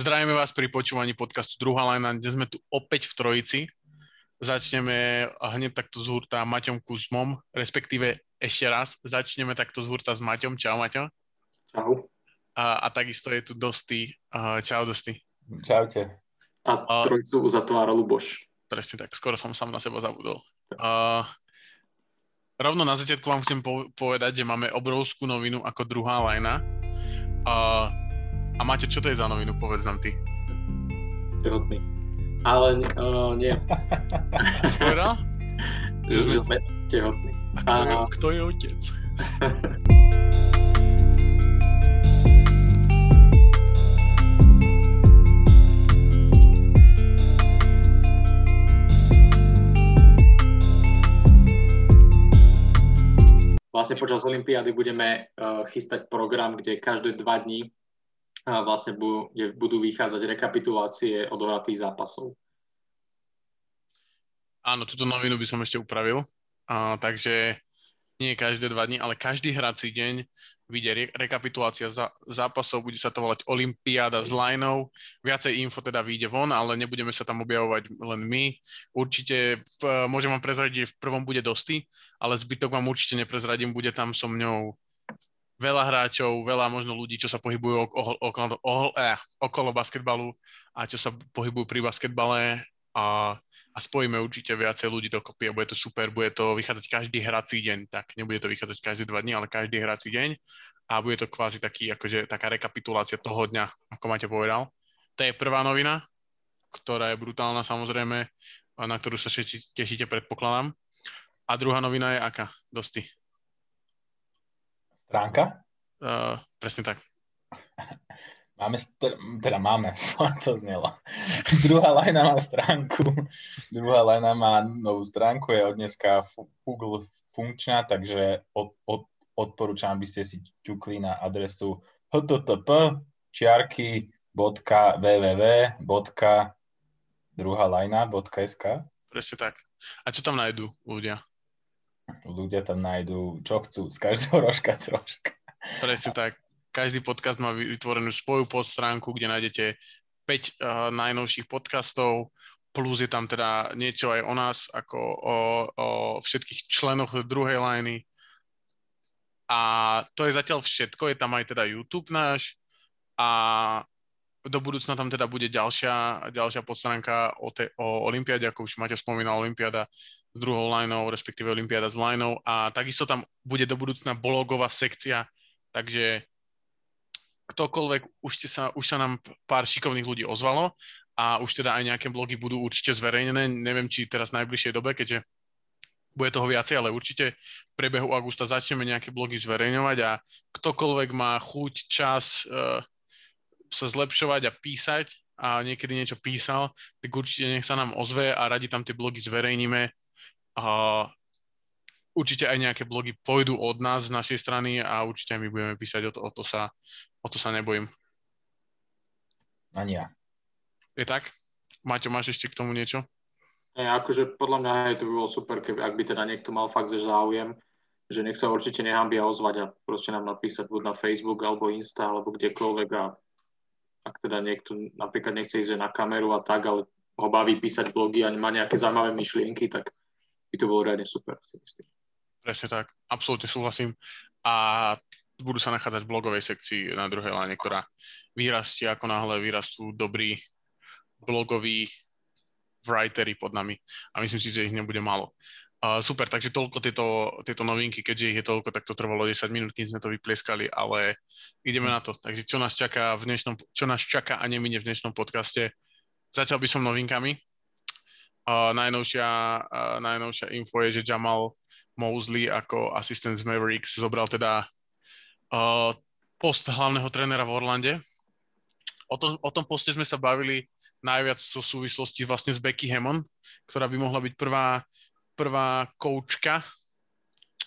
Zdravíme vás pri počúvaní podcastu Druhá lajna, kde sme tu opäť v Trojici. Začneme hneď takto z hurta Maťom Kuzmom, respektíve ešte raz začneme takto z hurta s Maťom. Čau Maťo. Čau. A, a takisto je tu Dosty. Uh, čau Dosty. Čaute. A trojicu uzatvára Luboš. Presne tak, skoro som sám na seba zabudol. Uh, rovno na začiatku vám chcem po- povedať, že máme obrovskú novinu ako druhá lajna. Uh, a máte, čo to je za novinu? Povedz nám ty. Tehotný. Ale uh, nie. Si povedal? že sme tehotní. A kto, je, kto je otec? Vlastne počas Olympiády budeme uh, chystať program, kde každé dva dní uh, vlastne budú, budú vychádzať rekapitulácie odohratých zápasov. Áno, túto novinu by som ešte upravil. Uh, takže nie každé dva dni, ale každý hrací deň vyjde re- rekapitulácia za- zápasov, bude sa to volať Olympiáda s lineou. Viacej info teda vyjde von, ale nebudeme sa tam objavovať len my. Určite, v, môžem vám prezradiť, v prvom bude Dosty, ale zbytok vám určite neprezradím, bude tam so mňou veľa hráčov, veľa možno ľudí, čo sa pohybujú okolo, okolo, eh, okolo basketbalu a čo sa pohybujú pri basketbale a a spojíme určite viacej ľudí dokopy a bude to super, bude to vychádzať každý hrací deň, tak nebude to vychádzať každé dva dní, ale každý hrací deň a bude to kvázi taký, akože taká rekapitulácia toho dňa, ako máte povedal. To je prvá novina, ktorá je brutálna samozrejme, na ktorú sa všetci tešíte, predpokladám. A druhá novina je aká? Dosti. Stránka? Uh, presne tak. Máme, st- teda máme, to znelo. Druhá lajna má stránku, druhá lajna má novú stránku, je od dneska Google funkčná, takže od, od, odporúčam, aby ste si ťukli na adresu http čiarky bodka www bodka druhá lajna bodka sk. Presne tak. A čo tam nájdú ľudia? Ľudia tam nájdú, čo chcú, z každého rožka troška. Presne tak. Každý podcast má vytvorenú svoju podstránku, kde nájdete 5 uh, najnovších podcastov, plus je tam teda niečo aj o nás, ako o, o všetkých členoch druhej lajny. A to je zatiaľ všetko, je tam aj teda YouTube náš a do budúcna tam teda bude ďalšia, ďalšia podstránka o, te, o Olympiáde, ako už máte spomínal, Olympiáda s druhou lineou, respektíve Olympiáda s lineou a takisto tam bude do budúcna blogová sekcia, takže ktokoľvek, už, ste sa, už sa nám pár šikovných ľudí ozvalo a už teda aj nejaké blogy budú určite zverejnené. Neviem, či teraz v najbližšej dobe, keďže bude toho viacej, ale určite v priebehu augusta začneme nejaké blogy zverejňovať a ktokoľvek má chuť, čas uh, sa zlepšovať a písať a niekedy niečo písal, tak určite nech sa nám ozve a radi tam tie blogy zverejníme. A určite aj nejaké blogy pôjdu od nás z našej strany a určite my budeme písať, o to, o to, sa, o to sa nebojím. Ani ja. Je tak? Maťo, máš ešte k tomu niečo? E, akože podľa mňa hej, to by bolo super, keby, ak by teda niekto mal fakt že záujem, že nech sa určite nehambia ozvať a proste nám napísať buď na Facebook alebo Insta alebo kdekoľvek a ak teda niekto napríklad nechce ísť na kameru a tak, ale ho baví písať blogy a má nejaké zaujímavé myšlienky, tak by to bolo reálne super. Presne tak, absolútne súhlasím. A budú sa nachádzať v blogovej sekcii na druhej láne, ktorá vyrastie, ako náhle vyrastú dobrí blogoví writery pod nami. A myslím si, že ich nebude málo. Uh, super, takže toľko tieto, tieto novinky, keďže ich je toľko, tak to trvalo 10 minút, kým sme to vyplieskali, ale ideme na to. Takže čo nás čaká, v dnešnom, čo nás čaká a nemine v dnešnom podcaste? Začal by som novinkami. Najnovšia, uh, najnovšia info je, že Jamal Mosley ako asistent z Mavericks zobral teda uh, post hlavného trénera v Orlande. O, to, o tom poste sme sa bavili najviac v súvislosti vlastne s Becky Hammond, ktorá by mohla byť prvá, prvá koučka.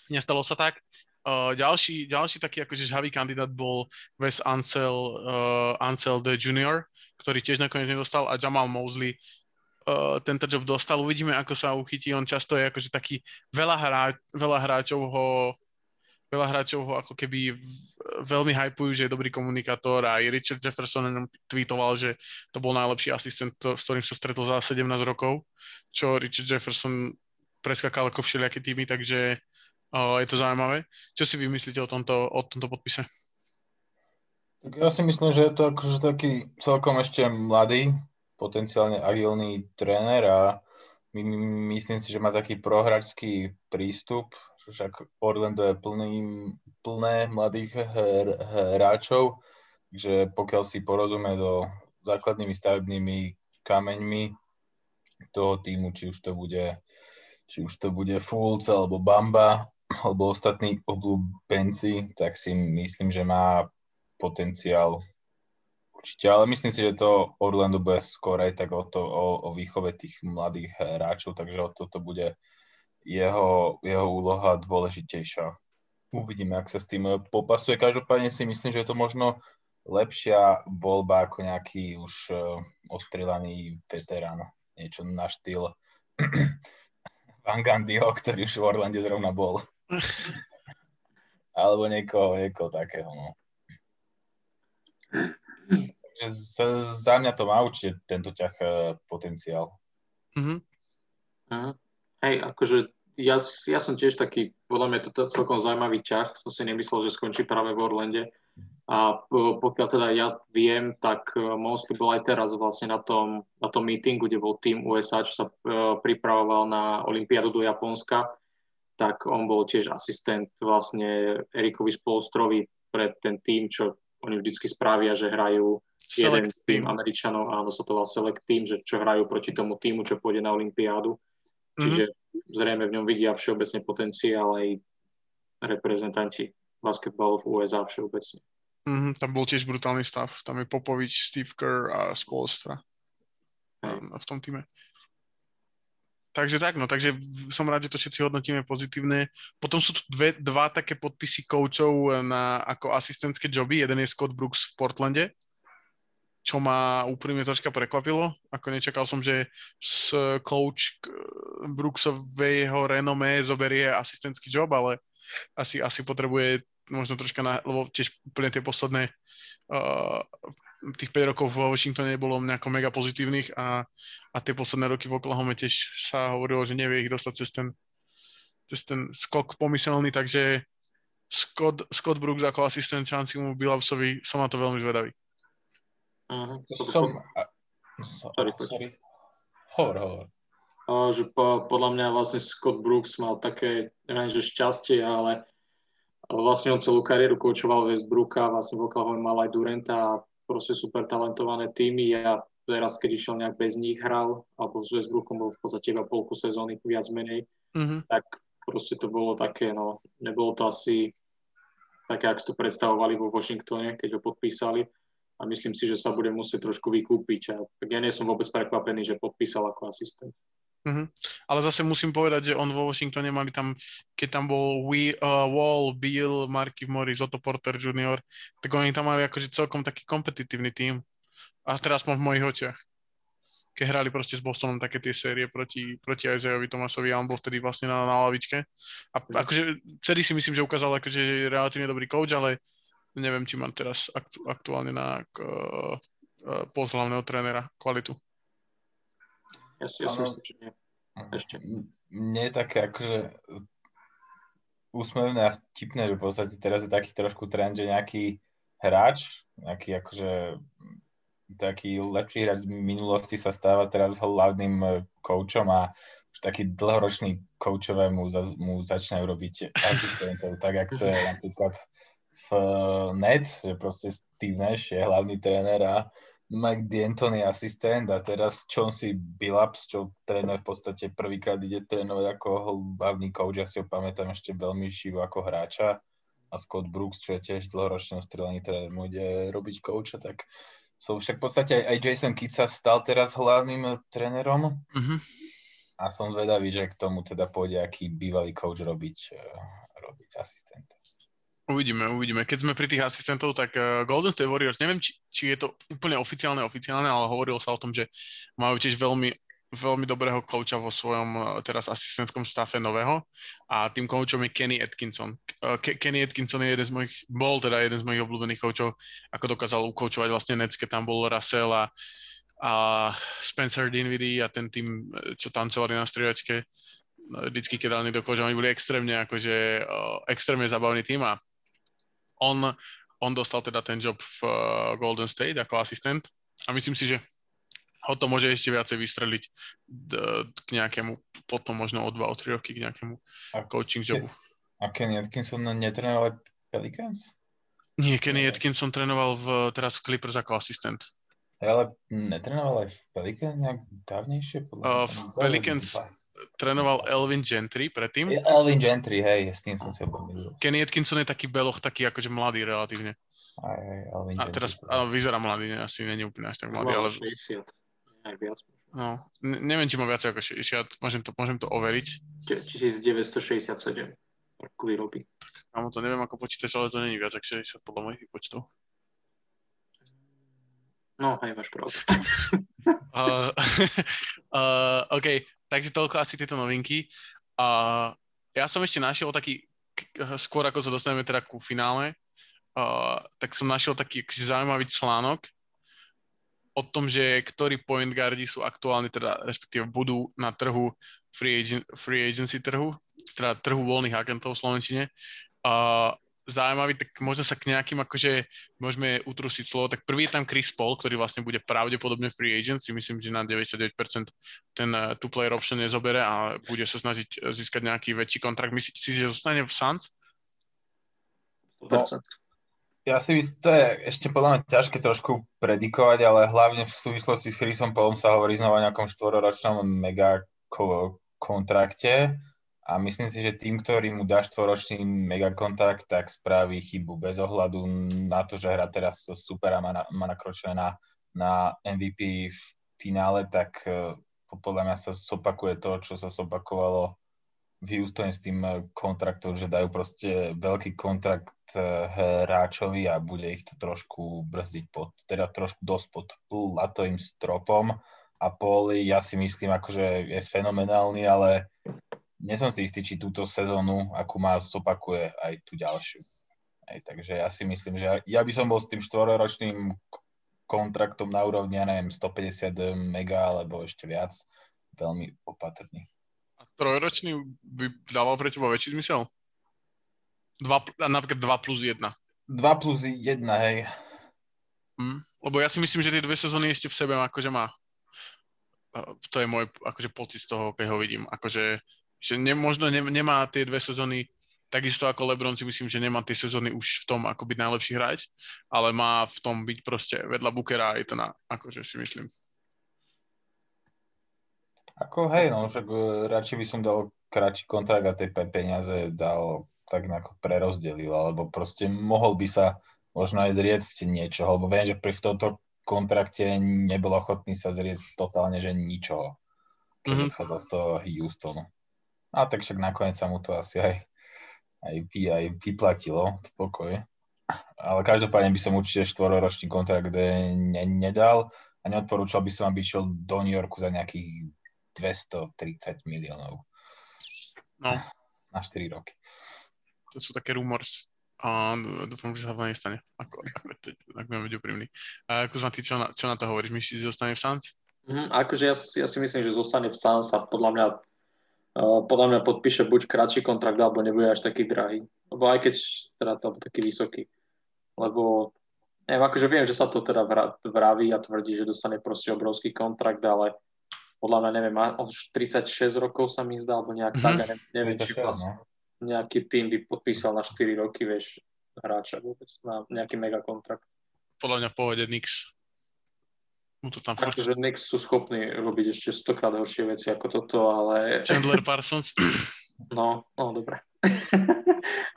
Nestalo sa tak. Uh, ďalší, ďalší taký akože žhavý kandidát bol Wes Ansel, uh, Ansel the Junior, ktorý tiež nakoniec nedostal a Jamal Mosley uh, tento job dostal. Uvidíme, ako sa uchytí. On často je akože taký, veľa, hrá, veľa hráčov ho veľa hráčov ho ako keby veľmi hypujú, že je dobrý komunikátor a aj Richard Jefferson tweetoval, že to bol najlepší asistent, s ktorým sa stretol za 17 rokov, čo Richard Jefferson preskakal ako všelijaké týmy, takže uh, je to zaujímavé. Čo si vy myslíte o tomto, o tomto podpise? Tak ja si myslím, že je to akože taký celkom ešte mladý, potenciálne agilný tréner a my, myslím si, že má taký prohračský prístup, však Orlando je plný, plné mladých her, hráčov, že pokiaľ si porozumie do základnými stavebnými kameňmi toho týmu, či už to bude, či už to bude Fulc alebo Bamba alebo ostatní obľúbenci, tak si myslím, že má potenciál určite, ale myslím si, že to Orlando bude skôr aj tak o, to, o, o výchove tých mladých hráčov, takže o toto bude jeho, jeho úloha dôležitejšia. Uvidíme, ak sa s tým popasuje. Každopádne si myslím, že je to možno lepšia voľba ako nejaký už uh, ostrelaný veterán. Niečo na štýl Van Gandiho, ktorý už v Orlande zrovna bol. Alebo niekoho, niekoho takého. No. Takže za, za mňa to má určite tento ťah uh, potenciál. Mm-hmm. Uh-huh. Hej, akože ja, ja som tiež taký, podľa mňa to celkom zaujímavý ťah, som si nemyslel, že skončí práve v Orlande. A pokiaľ teda ja viem, tak e, Mosley bol aj teraz vlastne na tom, na tom meetingu, kde bol tým USA, čo sa pripravoval na Olympiádu do Japonska, tak on bol tiež asistent vlastne Erikovi Spolstrovi pre ten tým, čo oni vždycky spravia, že hrajú select jeden tým Američanov, áno, sa to volá Select Team, že čo hrajú proti tomu týmu, čo pôjde na Olympiádu. Čiže mm-hmm. zrejme v ňom vidia všeobecne potenciál aj reprezentanti basketbalu v USA všeobecne. Mm-hmm, tam bol tiež brutálny stav. Tam je Popovič, Steve Kerr a Spolstra v tom týme. Takže tak, no, takže som rád, že to všetci hodnotíme pozitívne. Potom sú tu dve, dva také podpisy koučov na, ako asistentské joby. Jeden je Scott Brooks v Portlande, čo ma úprimne troška prekvapilo. Ako nečakal som, že s coach Brooksovej jeho renomé zoberie asistentský job, ale asi, asi potrebuje možno troška, na, lebo tiež úplne tie posledné uh, tých 5 rokov v Washingtone nebolo nejako mega pozitívnych a, a tie posledné roky v Oklahoma tiež sa hovorilo, že nevie ich dostať cez ten, cez ten skok pomyselný, takže Scott, Scott Brooks ako asistent Chancimu Billupsovi som na to veľmi zvedavý. Uh-huh. Som... Sorry, sorry. Hovor, hovor. Uh, že po, podľa mňa vlastne Scott Brooks mal také, neviem, že šťastie, ale vlastne on celú kariéru koučoval Westbrooka, vlastne v Oklahoma mal aj Durenta a proste super talentované týmy a teraz, keď išiel nejak bez nich hral, alebo s Westbrookom bol v podstate iba polku sezóny, viac menej, mm-hmm. tak proste to bolo také, no, nebolo to asi také, ak to predstavovali vo Washingtone, keď ho podpísali a myslím si, že sa bude musieť trošku vykúpiť. A tak ja nie som vôbec prekvapený, že podpísal ako asistent. Mm-hmm. Ale zase musím povedať, že on vo Washingtone mali tam, keď tam bol We, uh, Wall, Bill, Marky Morris, Otto Porter Jr., tak oni tam mali akože celkom taký kompetitívny tým. A teraz v mojich očiach. Keď hrali proste s Bostonom také tie série proti, proti Isaiahovi Tomasovi a on bol vtedy vlastne na, na lavičke. A mm. akože vtedy si myslím, že ukázal akože relatívne dobrý coach, ale neviem, či mám teraz aktu, aktuálne na uh, uh, post hlavného trénera kvalitu. Ja si, ja si myslím, že nie. Ešte. Nie je také akože úsmevné a vtipné, že v podstate teraz je taký trošku trend, že nejaký hráč, nejaký akože taký lepší hráč v minulosti sa stáva teraz hlavným koučom a už taký dlhoročný koučové mu, za, mu začínajú robiť asistentov, tak ako to je napríklad v Nets, že proste Steve Nash je hlavný tréner a Mike D'Antoni asistent a teraz Chauncey Billups, čo trénuje v podstate prvýkrát ide trénovať ako hlavný coach, ja si ho pamätám ešte veľmi živo ako hráča a Scott Brooks, čo je tiež dlhoročný ostrelený tréner, mu ide robiť coacha, tak so, však v podstate aj, aj Jason Kidd sa stal teraz hlavným trénerom mm-hmm. a som zvedavý, že k tomu teda pôjde aký bývalý coach robiť, uh, robiť asistenta. Uvidíme, uvidíme. Keď sme pri tých asistentov, tak uh, Golden State Warriors, neviem, či, či je to úplne oficiálne, oficiálne, ale hovorilo sa o tom, že majú tiež veľmi veľmi dobrého kouča vo svojom uh, teraz asistentskom stafe nového a tým koučom je Kenny Atkinson. Uh, Ke- Kenny Atkinson je jeden z mojich, bol teda jeden z mojich obľúbených koučov, ako dokázal ukoučovať vlastne Nets, tam bol Russell a, a Spencer Dinwiddie a ten tým, čo tancovali na striedačke vždycky, keď dali do koža, oni boli extrémne, akože, extrémne zabavný tým a on, on dostal teda ten job v uh, Golden State ako asistent a myslím si, že ho to môže ešte viacej vystreliť k nejakému, potom možno o dva, o tri roky k nejakému a coaching jobu. A Kenny Atkinson netrénoval Pelicans? Nie, Kenny Atkinson trénoval v, teraz v Clippers ako asistent. Ale netrenoval aj v Pelicans nejak dávnejšie? Podľa uh, v Pelicans trénoval Elvin Gentry predtým. Elvin Gentry, hej, s tým som sa pomýlil. Kenny Atkinson je taký beloch, taký akože mladý relatívne. Aj, aj, Elvin a teraz a vyzerá mladý, ne, asi není úplne až tak mladý, ale... 60, aj viac. No, ne, neviem, či má viac ako 60, môžem to, môžem to overiť. 1967 roku výroby. Tak, to neviem, ako počítaš, ale to není viac ako 60 podľa mojich počtov. No, aj máš pravdu. uh, uh, OK, takže toľko asi tieto novinky. Uh, ja som ešte našiel taký, skôr ako sa dostaneme teda ku finále, uh, tak som našiel taký zaujímavý článok o tom, že ktorí point guardi sú aktuálne, teda respektíve budú na trhu free, agent, free agency trhu, teda trhu voľných agentov v Slovenčine. Uh, zaujímavý, tak možno sa k nejakým akože môžeme utrusiť slovo. Tak prvý je tam Chris Paul, ktorý vlastne bude pravdepodobne free agent, si myslím, že na 99% ten uh, two player option nezobere a bude sa snažiť eh, získať nejaký väčší kontrakt. Myslíte si, že zostane v Suns? No, ja si myslím, to je ešte podľa mňa ťažké trošku predikovať, ale hlavne v súvislosti s Chrisom Paulom sa hovorí znova o nejakom štvororočnom mega kontrakte a myslím si, že tým, ktorý mu dá štvoročný megakontrakt, tak spraví chybu bez ohľadu na to, že hra teraz super a má, na, má nakročené na, na MVP v finále, tak uh, podľa mňa sa zopakuje to, čo sa zopakovalo v Houstone s tým e, kontraktom, že dajú proste veľký kontrakt uh, hráčovi a bude ich to trošku brzdiť pod, teda trošku dosť pod latovým stropom. A Poli, ja si myslím, akože je fenomenálny, ale nie som si istý, či túto sezónu, akú má, zopakuje aj tú ďalšiu. Aj, takže ja si myslím, že ja by som bol s tým štvororočným kontraktom na úrovni, ja neviem, 150 mega alebo ešte viac, veľmi opatrný. A trojročný by dával pre teba väčší zmysel? Dva, napríklad 2 plus 1. 2 plus 1, hej. Hm, lebo ja si myslím, že tie dve sezóny ešte v sebe akože má. To je môj akože pocit z toho, keď ho vidím. Akože že ne, možno ne, nemá tie dve sezóny takisto ako Lebron si myslím, že nemá tie sezóny už v tom, ako byť najlepší hráč, ale má v tom byť proste vedľa Bookera a je to na, akože si myslím. Ako hej, no však e, radšej by som dal kratší kontrakt a tie peniaze dal tak nejako prerozdelil, alebo proste mohol by sa možno aj zriecť niečo, lebo viem, že pri v tomto kontrakte nebol ochotný sa zrieť totálne, že ničoho, keď mm-hmm. odchádzal z toho Houstonu. A tak však nakoniec sa mu to asi aj, aj, aj vyplatilo, spokoj. Ale každopádne by som určite štvororočný kontrakt ne, nedal a neodporúčal by som, aby išiel do New Yorku za nejakých 230 miliónov. No. Na 4 roky. To sú také rumors. A dúfam, že sa to nestane. Ako, ako, ak budeme byť úprimný. A ako ty, čo na, čo na to hovoríš? Myslíš, že zostane v Suns? Mm, akože ja, ja si myslím, že zostane v Suns a podľa mňa podľa mňa podpíše buď kratší kontrakt, alebo nebude až taký drahý. Lebo aj keď teda to taký vysoký. Lebo neviem, akože viem, že sa to teda vraví a tvrdí, že dostane proste obrovský kontrakt, ale podľa mňa neviem, už 36 rokov sa mi zdá, alebo nejak mm-hmm. tak, neviem, neviem či vlastne nejaký tým by podpísal na 4 roky, vieš, hráča vôbec na nejaký megakontrakt. Podľa mňa pohode Nix mu to tam furt... Takže Knicks sú schopní robiť ešte stokrát horšie veci ako toto, ale... Chandler Parsons. No, no, dobre.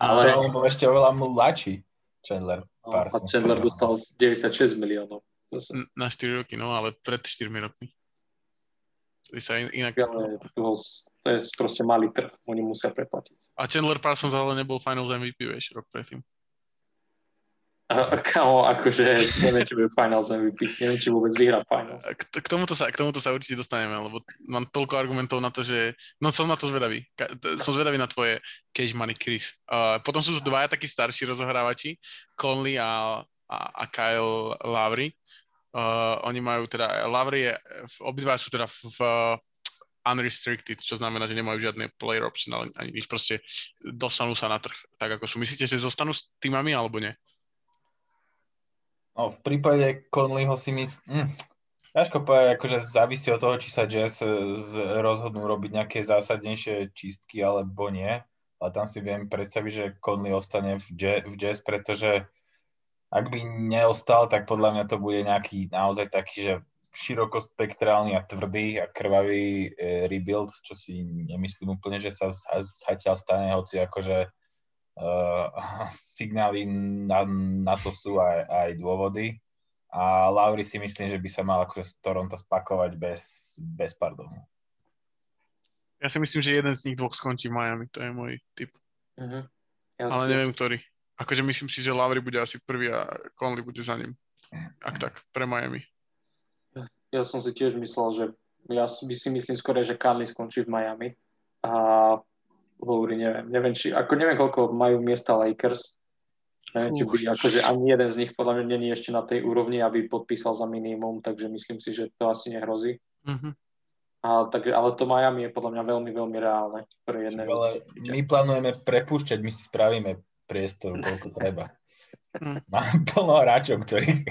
ale... To on bol ešte oveľa mladší, Chandler Parsons. No, a Chandler dostal 96 miliónov. Na 4 roky, no, ale pred 4 rokmi. To sa in, inak... Ale to, to je proste malý trh, oni musia preplatiť. A Chandler Parsons ale nebol Finals MVP, vieš, rok predtým. A, kámo, akože neviem, či bude Finals MVP, neviem, či vôbec vyhrá Finals. K, k, tomuto sa, k tomuto sa určite dostaneme, lebo mám toľko argumentov na to, že... No som na to zvedavý. Ka, t- som zvedavý na tvoje Cage Money Chris. Uh, potom sú dvaja takí starší rozohrávači, Conley a, a, a Kyle Lowry. Uh, oni majú teda... Lowry je... Obidva sú teda v, v unrestricted, čo znamená, že nemajú žiadne player option, ani nič, proste dostanú sa na trh. Tak ako sú. Myslíte, že zostanú s týmami alebo nie? No, v prípade Conleyho si myslím, hm, ťažko povedať, akože závisí od toho, či sa Jazz e, rozhodnú robiť nejaké zásadnejšie čistky alebo nie. Ale tam si viem predstaviť, že Conley ostane v jazz, v jazz, pretože ak by neostal, tak podľa mňa to bude nejaký naozaj taký, že širokospektrálny a tvrdý a krvavý e, rebuild, čo si nemyslím úplne, že sa zatiaľ stane, hoci akože uh, signály na, na to sú aj, aj dôvody. A Lauri si myslím, že by sa mal akože z Toronto spakovať bez, bez pardonu. Ja si myslím, že jeden z nich dvoch skončí v Miami, to je môj typ. Uh-huh. Ja Ale neviem, ktorý. Akože myslím si, že Lauri bude asi prvý a Conley bude za ním. Ak tak, pre Miami. Ja som si tiež myslel, že ja si myslím skôr, že Conley skončí v Miami. A Lowry, neviem, neviem, či, ako neviem, koľko majú miesta Lakers, neviem, či by, akože ani jeden z nich podľa mňa není ešte na tej úrovni, aby podpísal za minimum, takže myslím si, že to asi nehrozí. Mm-hmm. A, takže, ale to Miami je podľa mňa veľmi, veľmi reálne. Pre jedné ale my plánujeme prepúšťať, my si spravíme priestor, koľko treba. Mm. Mám plno hráčov, ktorí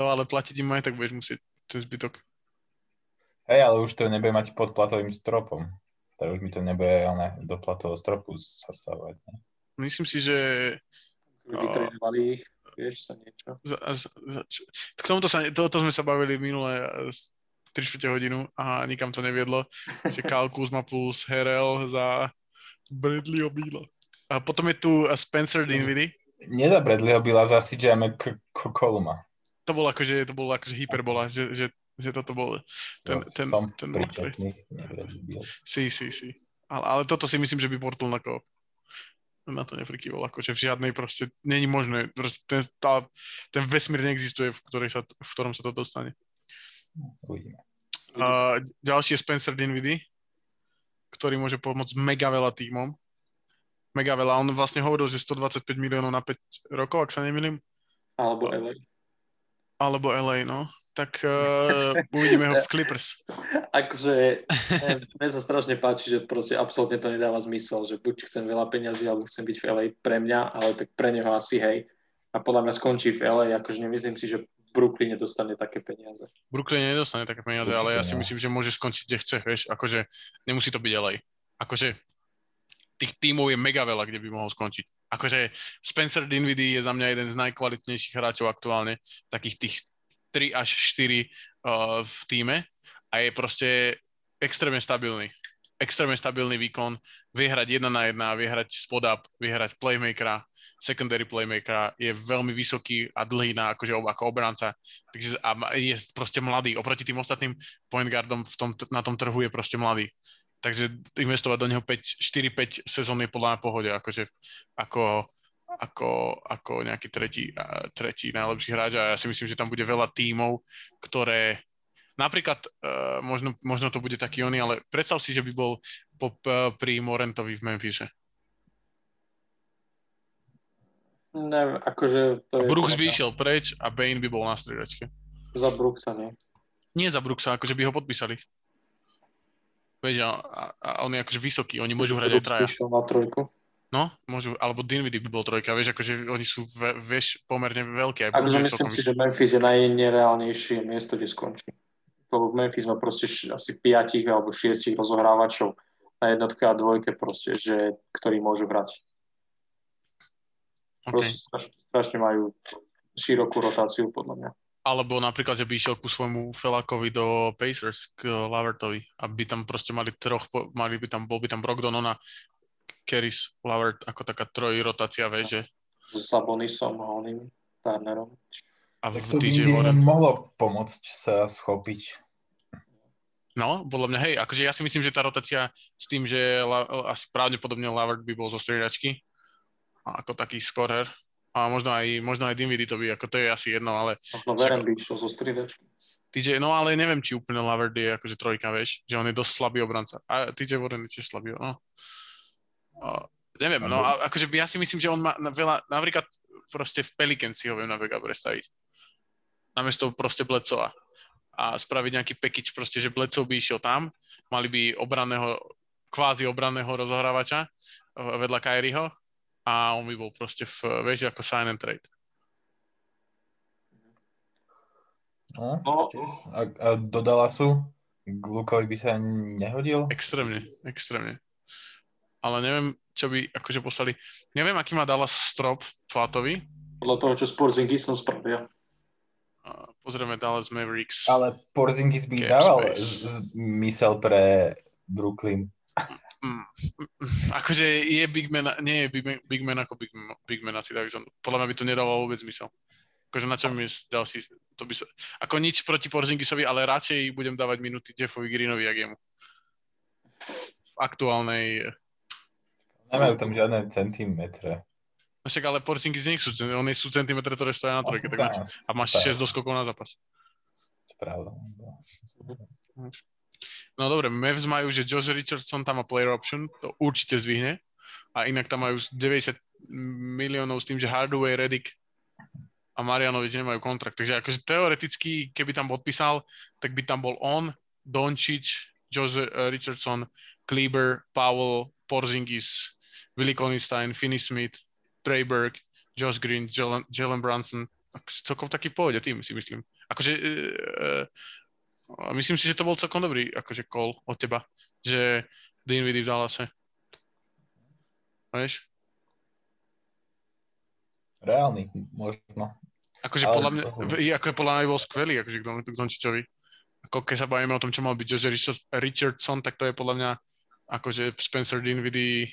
No ale platiť im aj tak budeš musieť ten zbytok. Hej, ale už to nebude mať pod platovým stropom. Tak už mi to nebude ale do platového stropu zasávať. Ne? Myslím si, že... Vytredovali ich, vieš sa niečo. Za, za, za, k tomuto sa, toto sme sa bavili minulé 3 4 hodinu a nikam to neviedlo. že Kyle Kuzma plus Herel za Bradley Obila. A potom je tu Spencer Dinwiddie. Nie za Bradley Obila, za CJ McColluma. To bolo akože, to bolo akože hyperbola, že, že že toto bol ten, ten, som ten, ten Sí, sí, sí. Ale, ale toto si myslím, že by Portland ako na to neprikýval, akože v žiadnej proste, není možné, proste ten, tá, ten vesmír neexistuje, v, ktorej sa, v ktorom sa to dostane. Uvidíme. Uh, ďalší je Spencer Dinwiddie, ktorý môže pomôcť mega veľa týmom. Mega veľa. On vlastne hovoril, že 125 miliónov na 5 rokov, ak sa nemýlim. Alebo LA. Alebo LA, no tak uh, uvidíme ho v Clippers. Akože mne sa strašne páči, že proste absolútne to nedáva zmysel, že buď chcem veľa peňazí, alebo chcem byť v LA pre mňa, ale tak pre neho asi hej. A podľa mňa skončí v LA, akože nemyslím si, že v Brooklyne dostane také peniaze. V Brooklyne nedostane také peniaze, Určite ale ja si myslím, že môže skončiť, kde chce, vieš, akože nemusí to byť LA. Akože tých tímov je mega veľa, kde by mohol skončiť. Akože Spencer Dinwiddie je za mňa jeden z najkvalitnejších hráčov aktuálne, takých tých 3 až 4 uh, v týme a je proste extrémne stabilný. Extrémne stabilný výkon, vie hrať jedna na jedna, vie hrať spod up, vie playmakera, secondary playmakera, je veľmi vysoký a dlhý na, akože, ako obranca, takže a je proste mladý. Oproti tým ostatným point guardom v tom, na tom trhu je proste mladý. Takže investovať do neho 4-5 sezón je podľa mňa pohode, akože ako ako, ako nejaký tretí, tretí najlepší hráč a ja si myslím, že tam bude veľa tímov, ktoré napríklad, uh, možno, možno to bude taký oný, ale predstav si, že by bol po, uh, pri Morentovi v Memphise. Neviem, akože... To je Brooks by išiel preč a Bane by bol na striedačke. Za Brooksa, nie? Nie za Brooksa, akože by ho podpísali. Vieš, a, a on je akože vysoký, oni môžu hrať aj traja. na trojku. No, môžu, alebo Dinwiddie by bol trojka, vieš, akože oni sú, ve, vieš, pomerne veľké. Aj akože myslím si, že Memphis je najnereálnejšie miesto, kde skončí. Lebo Memphis má proste asi piatich alebo šiestich rozohrávačov na jednotke a dvojke proste, že, ktorí môžu hrať. Okay. strašne, strašne majú širokú rotáciu, podľa mňa. Alebo napríklad, že by išiel ku svojmu felákovi do Pacers, k Lavertovi, aby tam proste mali troch, mali by tam, bol by tam Brogdon, ona Keris Lavert ako taká trojrotácia, vieš, že... S Sabonisom a oným Turnerom. A v tak to DJ by mohlo pomôcť sa schopiť. No, podľa mňa, hej, akože ja si myslím, že tá rotácia s tým, že la, asi pravdepodobne Lavert by bol zo striedačky ako taký scorer. A možno aj, možno aj Dinwiddie to by, ako to je asi jedno, ale... Možno Veren by išiel zo stridačky. TJ, no ale neviem, či úplne Lavert je akože trojka, vieš, že on je dosť slabý obranca. A TJ Warren je tiež slabý, no. Neviem, no a, akože ja si myslím, že on má veľa, napríklad proste v Pelican si ho viem na Vega predstaviť. Namiesto proste Blecova. A spraviť nejaký package proste, že Blecov by išiel tam, mali by obranného, kvázi obranného rozohrávača eh, vedľa Kyrieho a on by bol proste v, vieš, ako sign and trade. No, no. A, a do Dallasu k Lukovi by sa nehodil? Extrémne, extrémne. Ale neviem, čo by akože poslali. Neviem, aký má Dallas strop platový. Podľa toho, čo Porzingis som spravia. Pozrieme Dallas Mavericks. Ale Porzingis by dával zmysel pre Brooklyn. Mm, mm, akože je big man, nie je big man, big man ako big, big man asi, takže podľa mňa by to nedávalo vôbec zmysel. Akože na čom je ďalší, to by sa, ako nič proti Porzingisovi, ale radšej budem dávať minúty Jeffovi Greenovi a jemu. V aktuálnej... Nemajú tam žiadne centimetre. No však ale Porzingis nie sú, oni sú centimetre, ktoré stojí na trojke, tak a máš 6 doskokov na zápas. Pravda. No dobre, Mavs majú, že Josh Richardson tam má player option, to určite zvihne. A inak tam majú 90 miliónov s tým, že Hardaway, Reddick a Marianovič nemajú kontrakt. Takže akože teoreticky, keby tam podpísal, tak by tam bol on, Dončić, Josh Richardson, Kleber, Powell, Porzingis, Willie Constein, Finney Smith, Trey Burke, Josh Green, Jalen, Jalen Brunson. Celkom taký pohode tým, si myslím. Akože uh, myslím si, že to bol celkom dobrý akože call od teba, že Dinwiddie v Dallase. Vieš? Reálny, možno. Akože Ale podľa mňa, akože podľa mňa bol skvelý, akože k Dončičovi. Ako keď sa bavíme o tom, čo mal byť Josh Richardson, tak to je podľa mňa akože Spencer Dinwiddie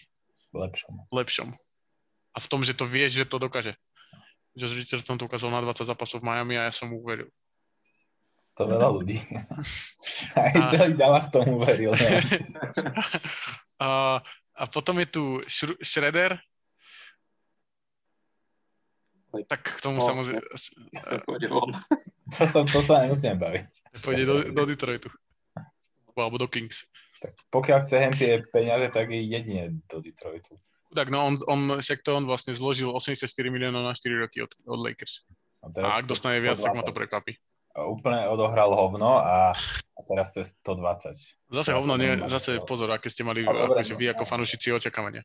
lepšom. lepšom. A v tom, že to vieš, že to dokáže. Josh Richardson to ukázal na 20 zápasov v Miami a ja som mu uveril. To veľa ľudí. Aj a... celý Dallas tomu veril. a, a potom je tu Shredder. Tak k tomu no, samozrejme... To, som, to sa nemusím baviť. Pôjde do, do Detroitu. Alebo do Kings. Tak pokiaľ chce hen tie peniaze, tak je jedine do Detroitu. Tak no, on, on, však to on vlastne zložil 84 miliónov na 4 roky od, od Lakers. A, a ak dostane viac, tak ma to prekvapí úplne odohral hovno a, a teraz to je 120. Zase hovno, nie, zase pozor, aké ste mali akože vy ako fanúšici očakávania.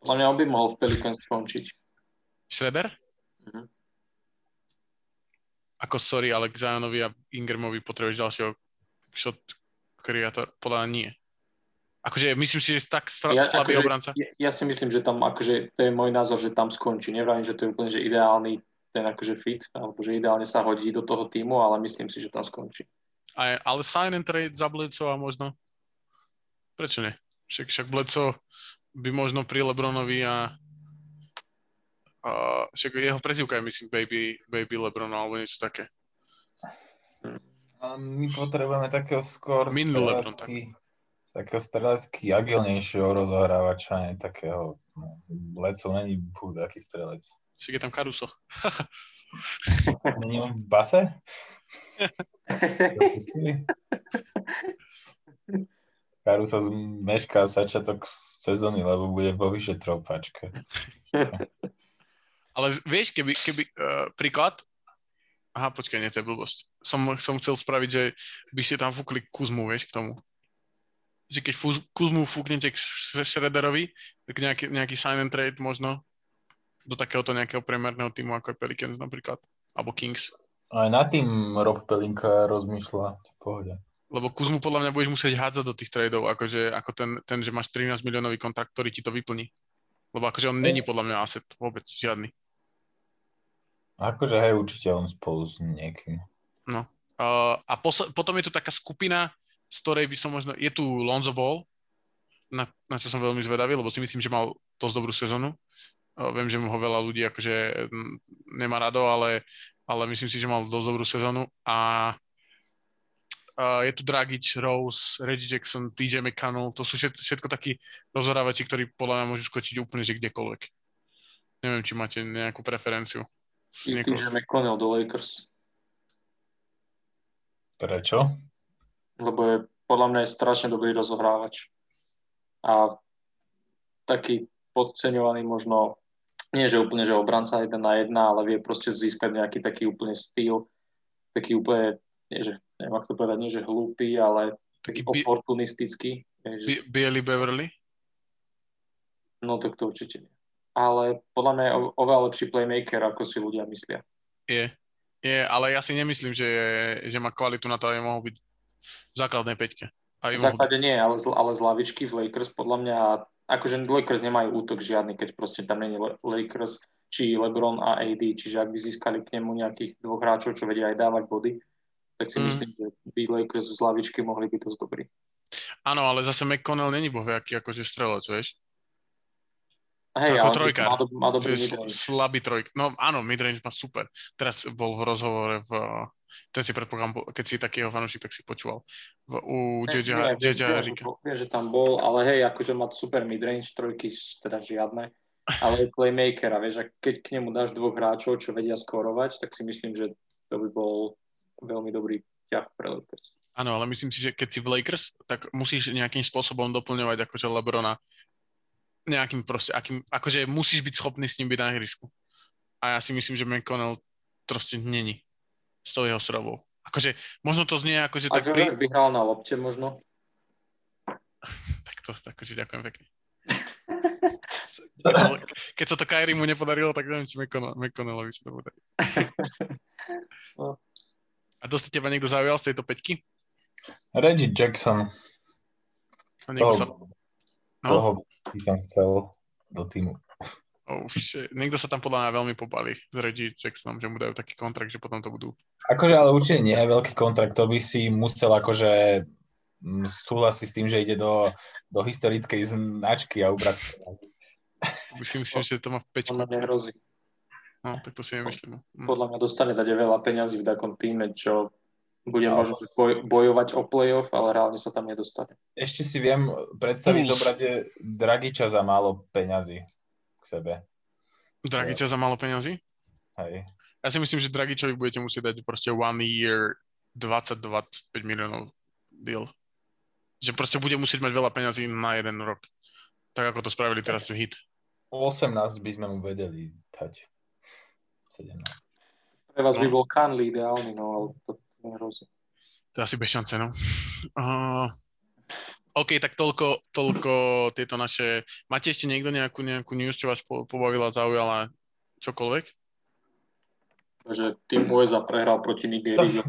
Podľa mňa on by mohol v Pelicans skončiť. Schroeder? Mm-hmm. Ako sorry, ale k Zionovi a Ingramovi potrebuješ ďalšieho shot kreator? Podľa mňa nie. Akože myslím si, že je tak stra- ja, slabý akože, obranca. Ja, ja, si myslím, že tam, akože to je môj názor, že tam skončí. Nevravím, že to je úplne že ideálny ten akože fit, alebo že ideálne sa hodí do toho týmu, ale myslím si, že tam skončí. Aj, ale sign and trade za Bledsoe a možno? Prečo nie? Však, však Bledsoe by možno pri Lebronovi a, a však jeho prezivka je myslím Baby, Baby Lebron alebo niečo také. A my potrebujeme takého skôr strelecký, takého strelecký agilnejšieho rozohrávača, nie takého, no, Bledsoe není bud, aký strelec. Však je tam Caruso. Není on v base? Caruso zmešká začiatok sezóny, lebo bude vo vyšetrovačke. Ale vieš, keby, keby uh, príklad, aha, počkaj, nie, to je blbosť. Som, som chcel spraviť, že by ste tam fúkli Kuzmu, vieš, k tomu. Že keď fúz, Kuzmu fúknete k Shredderovi, tak nejaký, nejaký sign and trade možno, do takéhoto nejakého priemerného týmu, ako je Pelicans napríklad, alebo Kings. Aj na tým Rob Pelinka rozmýšľa v pohode. Lebo Kuzmu podľa mňa budeš musieť hádzať do tých tradeov, akože, ako ten, ten, že máš 13 miliónový kontrakt, ktorý ti to vyplní. Lebo akože on není podľa mňa asset vôbec, žiadny. Akože hej, určite on spolu s niekým. No. Uh, a pos- potom je tu taká skupina, z ktorej by som možno... Je tu Lonzo Ball, na, na čo som veľmi zvedavý, lebo si myslím, že mal dosť dobrú sezónu. Viem, že mu ho veľa ľudí akože nemá rado, ale, ale myslím si, že mal dosť dobrú sezónu. A, a je tu Dragic, Rose, Reggie Jackson, TJ McConnell, to sú všetko, všetko takí rozhorávači, ktorí podľa mňa môžu skočiť úplne že kdekoľvek. Neviem, či máte nejakú preferenciu. Tým, že McConnell do Lakers. Prečo? Lebo je podľa mňa je strašne dobrý rozohrávač. A taký podceňovaný možno, nie že úplne, že obranca jeden na jedna, ale vie proste získať nejaký taký úplne styl, taký úplne, nie že, neviem ako to povedať, nie že hlúpy, ale taký Bi- oportunistický. Bi- Bielý Beverly? No tak to určite nie ale podľa mňa je oveľa lepší playmaker, ako si ľudia myslia. Je, je, ale ja si nemyslím, že, že má kvalitu na to, aby mohol byť v základnej peťke. V základe nie, ale z, ale z lavičky v Lakers podľa mňa, akože Lakers nemajú útok žiadny, keď proste tam je Lakers, či LeBron a AD, čiže ak by získali k nemu nejakých dvoch hráčov, čo vedia aj dávať body, tak si mm. myslím, že by Lakers z lavičky mohli byť dosť dobrí. Áno, ale zase McConnell není bohviaký akože strelec, vieš? Hej, ako trojka. Má, do, má dobrý midrange. Slabý trojk. No áno, midrange má super. Teraz bol v rozhovore v ten si predpokladám, keď si takého fanúšik, tak si počúval. V, u JJ Viem, viem, že tam bol, ale hej, akože má super midrange, trojky teda žiadne, ale je playmaker a vieš, a keď k nemu dáš dvoch hráčov, čo vedia skorovať, tak si myslím, že to by bol veľmi dobrý ťah pre Lakers. Áno, ale myslím si, že keď si v Lakers, tak musíš nejakým spôsobom doplňovať akože Lebrona nejakým proste, akým, akože musíš byť schopný s ním byť na ihrisku. A ja si myslím, že McConnell proste není s tou jeho srobou. Akože, možno to znie akože tak... Pri... by hral na lopte možno. tak to, akože ďakujem pekne. Keď, sa, keď sa to Kyrie mu nepodarilo, tak neviem, či McConnellovi sa to podarí. A dosť teba niekto zaujal z tejto peťky? Reggie Jackson. A niekto sa... No? Toho by tam chcel do týmu. Oh, Niekto sa tam podľa mňa veľmi pobali s Reggie Jacksonom, že mu dajú taký kontrakt, že potom to budú. Akože, ale určite nie je veľký kontrakt, to by si musel akože mm, súhlasiť s tým, že ide do, do historickej značky a ubrať. By si myslím, že to má v pečku. Podľa mňa hrozí. No, tak to si nemyslím. Podľa mňa dostane dať veľa peňazí v takom týme, čo bude no, možno boj, bojovať o playoff, ale reálne sa tam nedostane. Ešte si viem predstaviť zobrať Dragiča za málo peňazí k sebe. Dragiča za málo peňazí? Hej. Ja si myslím, že Dragičovi budete musieť dať proste one year 20-25 miliónov deal. Že proste bude musieť mať veľa peňazí na jeden rok. Tak ako to spravili teraz v hit. 18 by sme mu vedeli dať. 17. Pre vás no. by bol Canley ideálny, no ale to nehrozí. To asi bez šance, no. Uh, OK, tak toľko, toľko tieto naše... Máte ešte niekto nejakú, nejakú news, čo vás pobavila, zaujala čokoľvek? Že tým USA prehral proti Nigerii za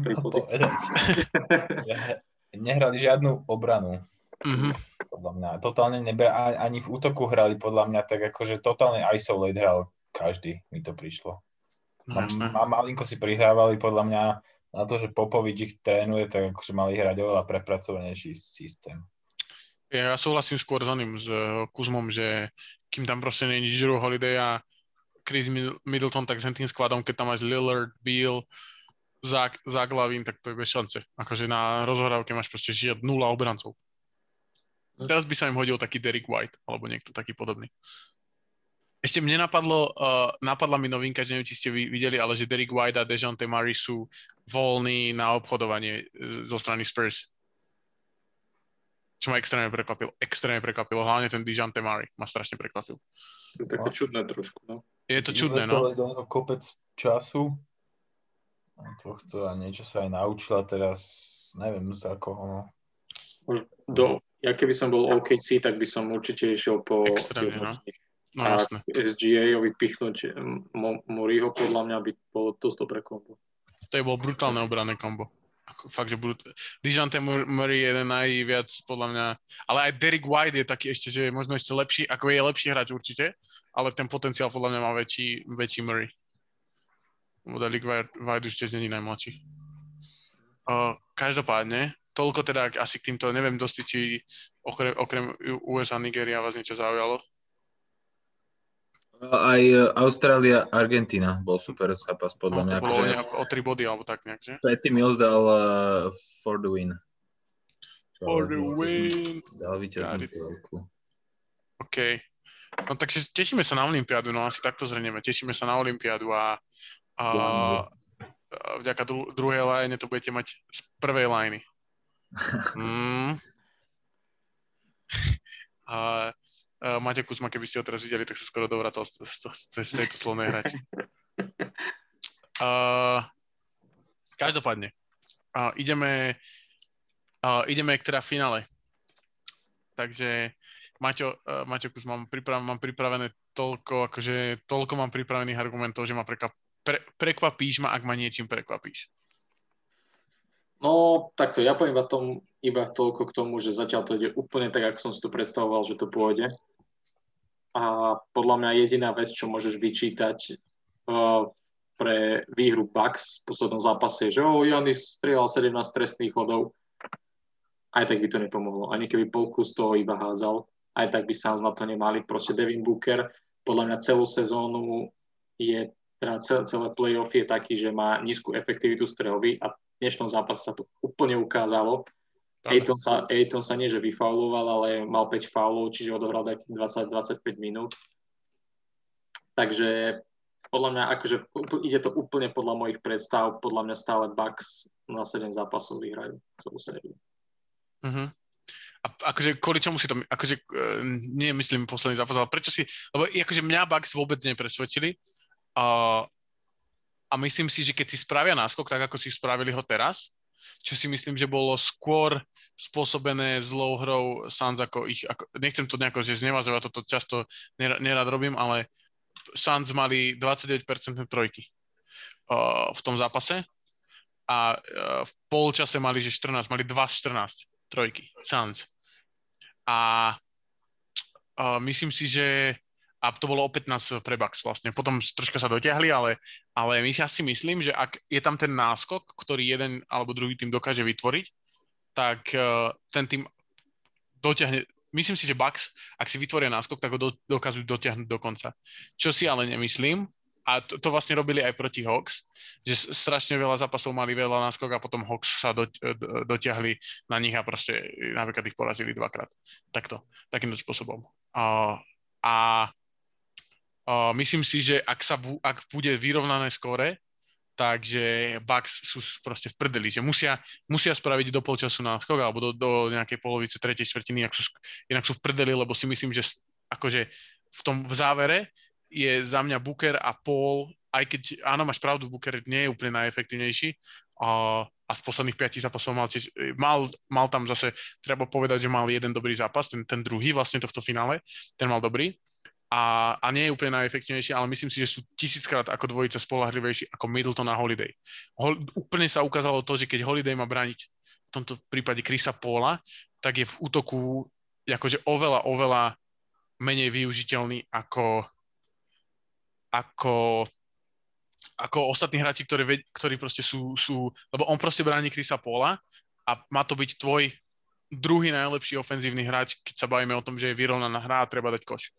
Nehrali žiadnu obranu. Mm-hmm. Podľa mňa. Totálne nebe, ani v útoku hrali podľa mňa tak akože totálne isolate hral každý, mi to prišlo. No, a malinko si prihrávali podľa mňa na to, že Popovič ich trénuje, tak akože mali hrať oveľa prepracovanejší systém. Ja súhlasím skôr s oným, s eh, Kuzmom, že kým tam proste není Drew Holiday a Chris Middleton, tak s tým skladom, keď tam máš Lillard, Beal, Zach, Zach Lavin, tak to je bez šance. Akože na rozhrávke máš proste žiad nula obrancov. Hm. Teraz by sa im hodil taký Derek White, alebo niekto taký podobný. Ešte mne napadlo, uh, napadla mi novinka, že neviem, či ste videli, ale že Derek White a Dejounte Murray sú voľní na obchodovanie e, zo strany Spurs. Čo ma extrémne prekvapilo. Extrémne prekvapilo. Hlavne ten Dejounte Murray ma strašne prekvapil. To je také no. čudné trošku, no. Je to čudné, no. do neho kopec času. Tohto a niečo sa aj naučila teraz, neviem za koho, no. Do, ja keby som bol OKC, tak by som určite išiel po Extrémne, no. No, a jasné. SGA-ovi pichnúť Moriho podľa mňa by bolo dosť dobré kombo. To je bol brutálne obranné kombo. Ako, fakt, že brut... Dijante Murray je jeden najviac, podľa mňa, ale aj Derek White je taký ešte, že je možno ešte lepší, ako je lepší hráč určite, ale ten potenciál podľa mňa má väčší, väčší Murray. Derek White už tiež není najmladší. Uh, každopádne, toľko teda asi k týmto, neviem dosti, či okrem, okrem USA, Nigeria vás niečo zaujalo. Aj e, Austrália, Argentina bol super zápas podľa no, mňa. To bolo akože... o 3 body alebo tak nejak, že? Patty Mills dal uh, for the win. For the win. Dal víťaznú OK. No takže tešíme sa na Olympiádu, no asi takto zhrnieme. Tešíme sa na Olympiádu a, a, a vďaka dru- druhej line to budete mať z prvej liney. Mm. A, a Maťo Kuzma, keby ste ho teraz videli, tak sa skoro dovracal z, tejto slovnej hrači. Uh, každopádne, uh, ideme, uh, ideme k teda finále. Takže Maťo, uh, Maťo Kus, mám, priprav, mám pripravené toľko, akože toľko mám pripravených argumentov, že ma prekvap, pre, prekvapíš ma, ak ma niečím prekvapíš. No, takto, ja poviem iba, tom, iba toľko k tomu, že zatiaľ to ide úplne tak, ako som si to predstavoval, že to pôjde. A podľa mňa jediná vec, čo môžeš vyčítať uh, pre výhru Bucks v poslednom zápase, že oh, Janis strieľal 17 trestných hodov, aj tak by to nepomohlo. Ani keby polku z toho iba házal, aj tak by sa na to nemali. Proste Devin Booker podľa mňa celú sezónu je, teda celé, celé playoff je taký, že má nízku efektivitu strelby a v dnešnom zápase sa to úplne ukázalo. Ejton sa, Ejton sa nie, že vyfauloval, ale mal 5 faulov, čiže odohral 20-25 minút. Takže podľa mňa, akože ide to úplne podľa mojich predstav, podľa mňa stále Bucks na 7 zápasov vyhrajú celú sériu. Uh-huh. A akože kvôli čomu si to, akože nie myslím posledný zápas, ale prečo si, lebo akože mňa Bucks vôbec nepresvedčili a, a myslím si, že keď si spravia náskok, tak ako si spravili ho teraz, čo si myslím, že bolo skôr spôsobené zlou hrou Suns ako ich, ako, nechcem to nejako že znevazovať, toto často nerad, nerad robím, ale Suns mali 29% trojky uh, v tom zápase a uh, v polčase mali, že 14, mali 2-14 trojky Suns. A uh, myslím si, že a to bolo o 15 pre Bucks vlastne. Potom troška sa dotiahli, ale, ale my si asi myslím, že ak je tam ten náskok, ktorý jeden alebo druhý tým dokáže vytvoriť, tak uh, ten tým dotiahne, myslím si, že Bucks, ak si vytvoria náskok, tak ho do, dokážu dotiahnuť do konca. Čo si ale nemyslím, a to, to vlastne robili aj proti Hawks, že strašne veľa zápasov mali veľa náskok a potom Hawks sa do, do, dotiahli na nich a proste napríklad ich porazili dvakrát. Takto, takýmto spôsobom. Uh, a myslím si, že ak, sa bu, ak bude vyrovnané skóre, takže Bucks sú proste v prdeli, že musia, musia spraviť do polčasu náskok alebo do, do nejakej polovice tretej štvrtiny, inak sú, inak sú v prdeli, lebo si myslím, že akože v tom v závere je za mňa Booker a Paul, aj keď, áno, máš pravdu, Booker nie je úplne najefektívnejší a, a z posledných piatich zápasov mal, tiež, mal, mal tam zase, treba povedať, že mal jeden dobrý zápas, ten, ten druhý vlastne tohto finále, ten mal dobrý, a, a nie je úplne najefektívnejší, ale myslím si, že sú tisíckrát ako dvojica spolahlivejší ako Middleton a Holiday. Hol, úplne sa ukázalo to, že keď Holiday má brániť v tomto prípade Krisa Paula, tak je v útoku akože oveľa, oveľa menej využiteľný ako, ako, ako ostatní hráči, ktorí, ktorí proste sú, sú, lebo on proste bráni Krisa Paula a má to byť tvoj druhý najlepší ofenzívny hráč, keď sa bavíme o tom, že je vyrovnaná hra a treba dať koš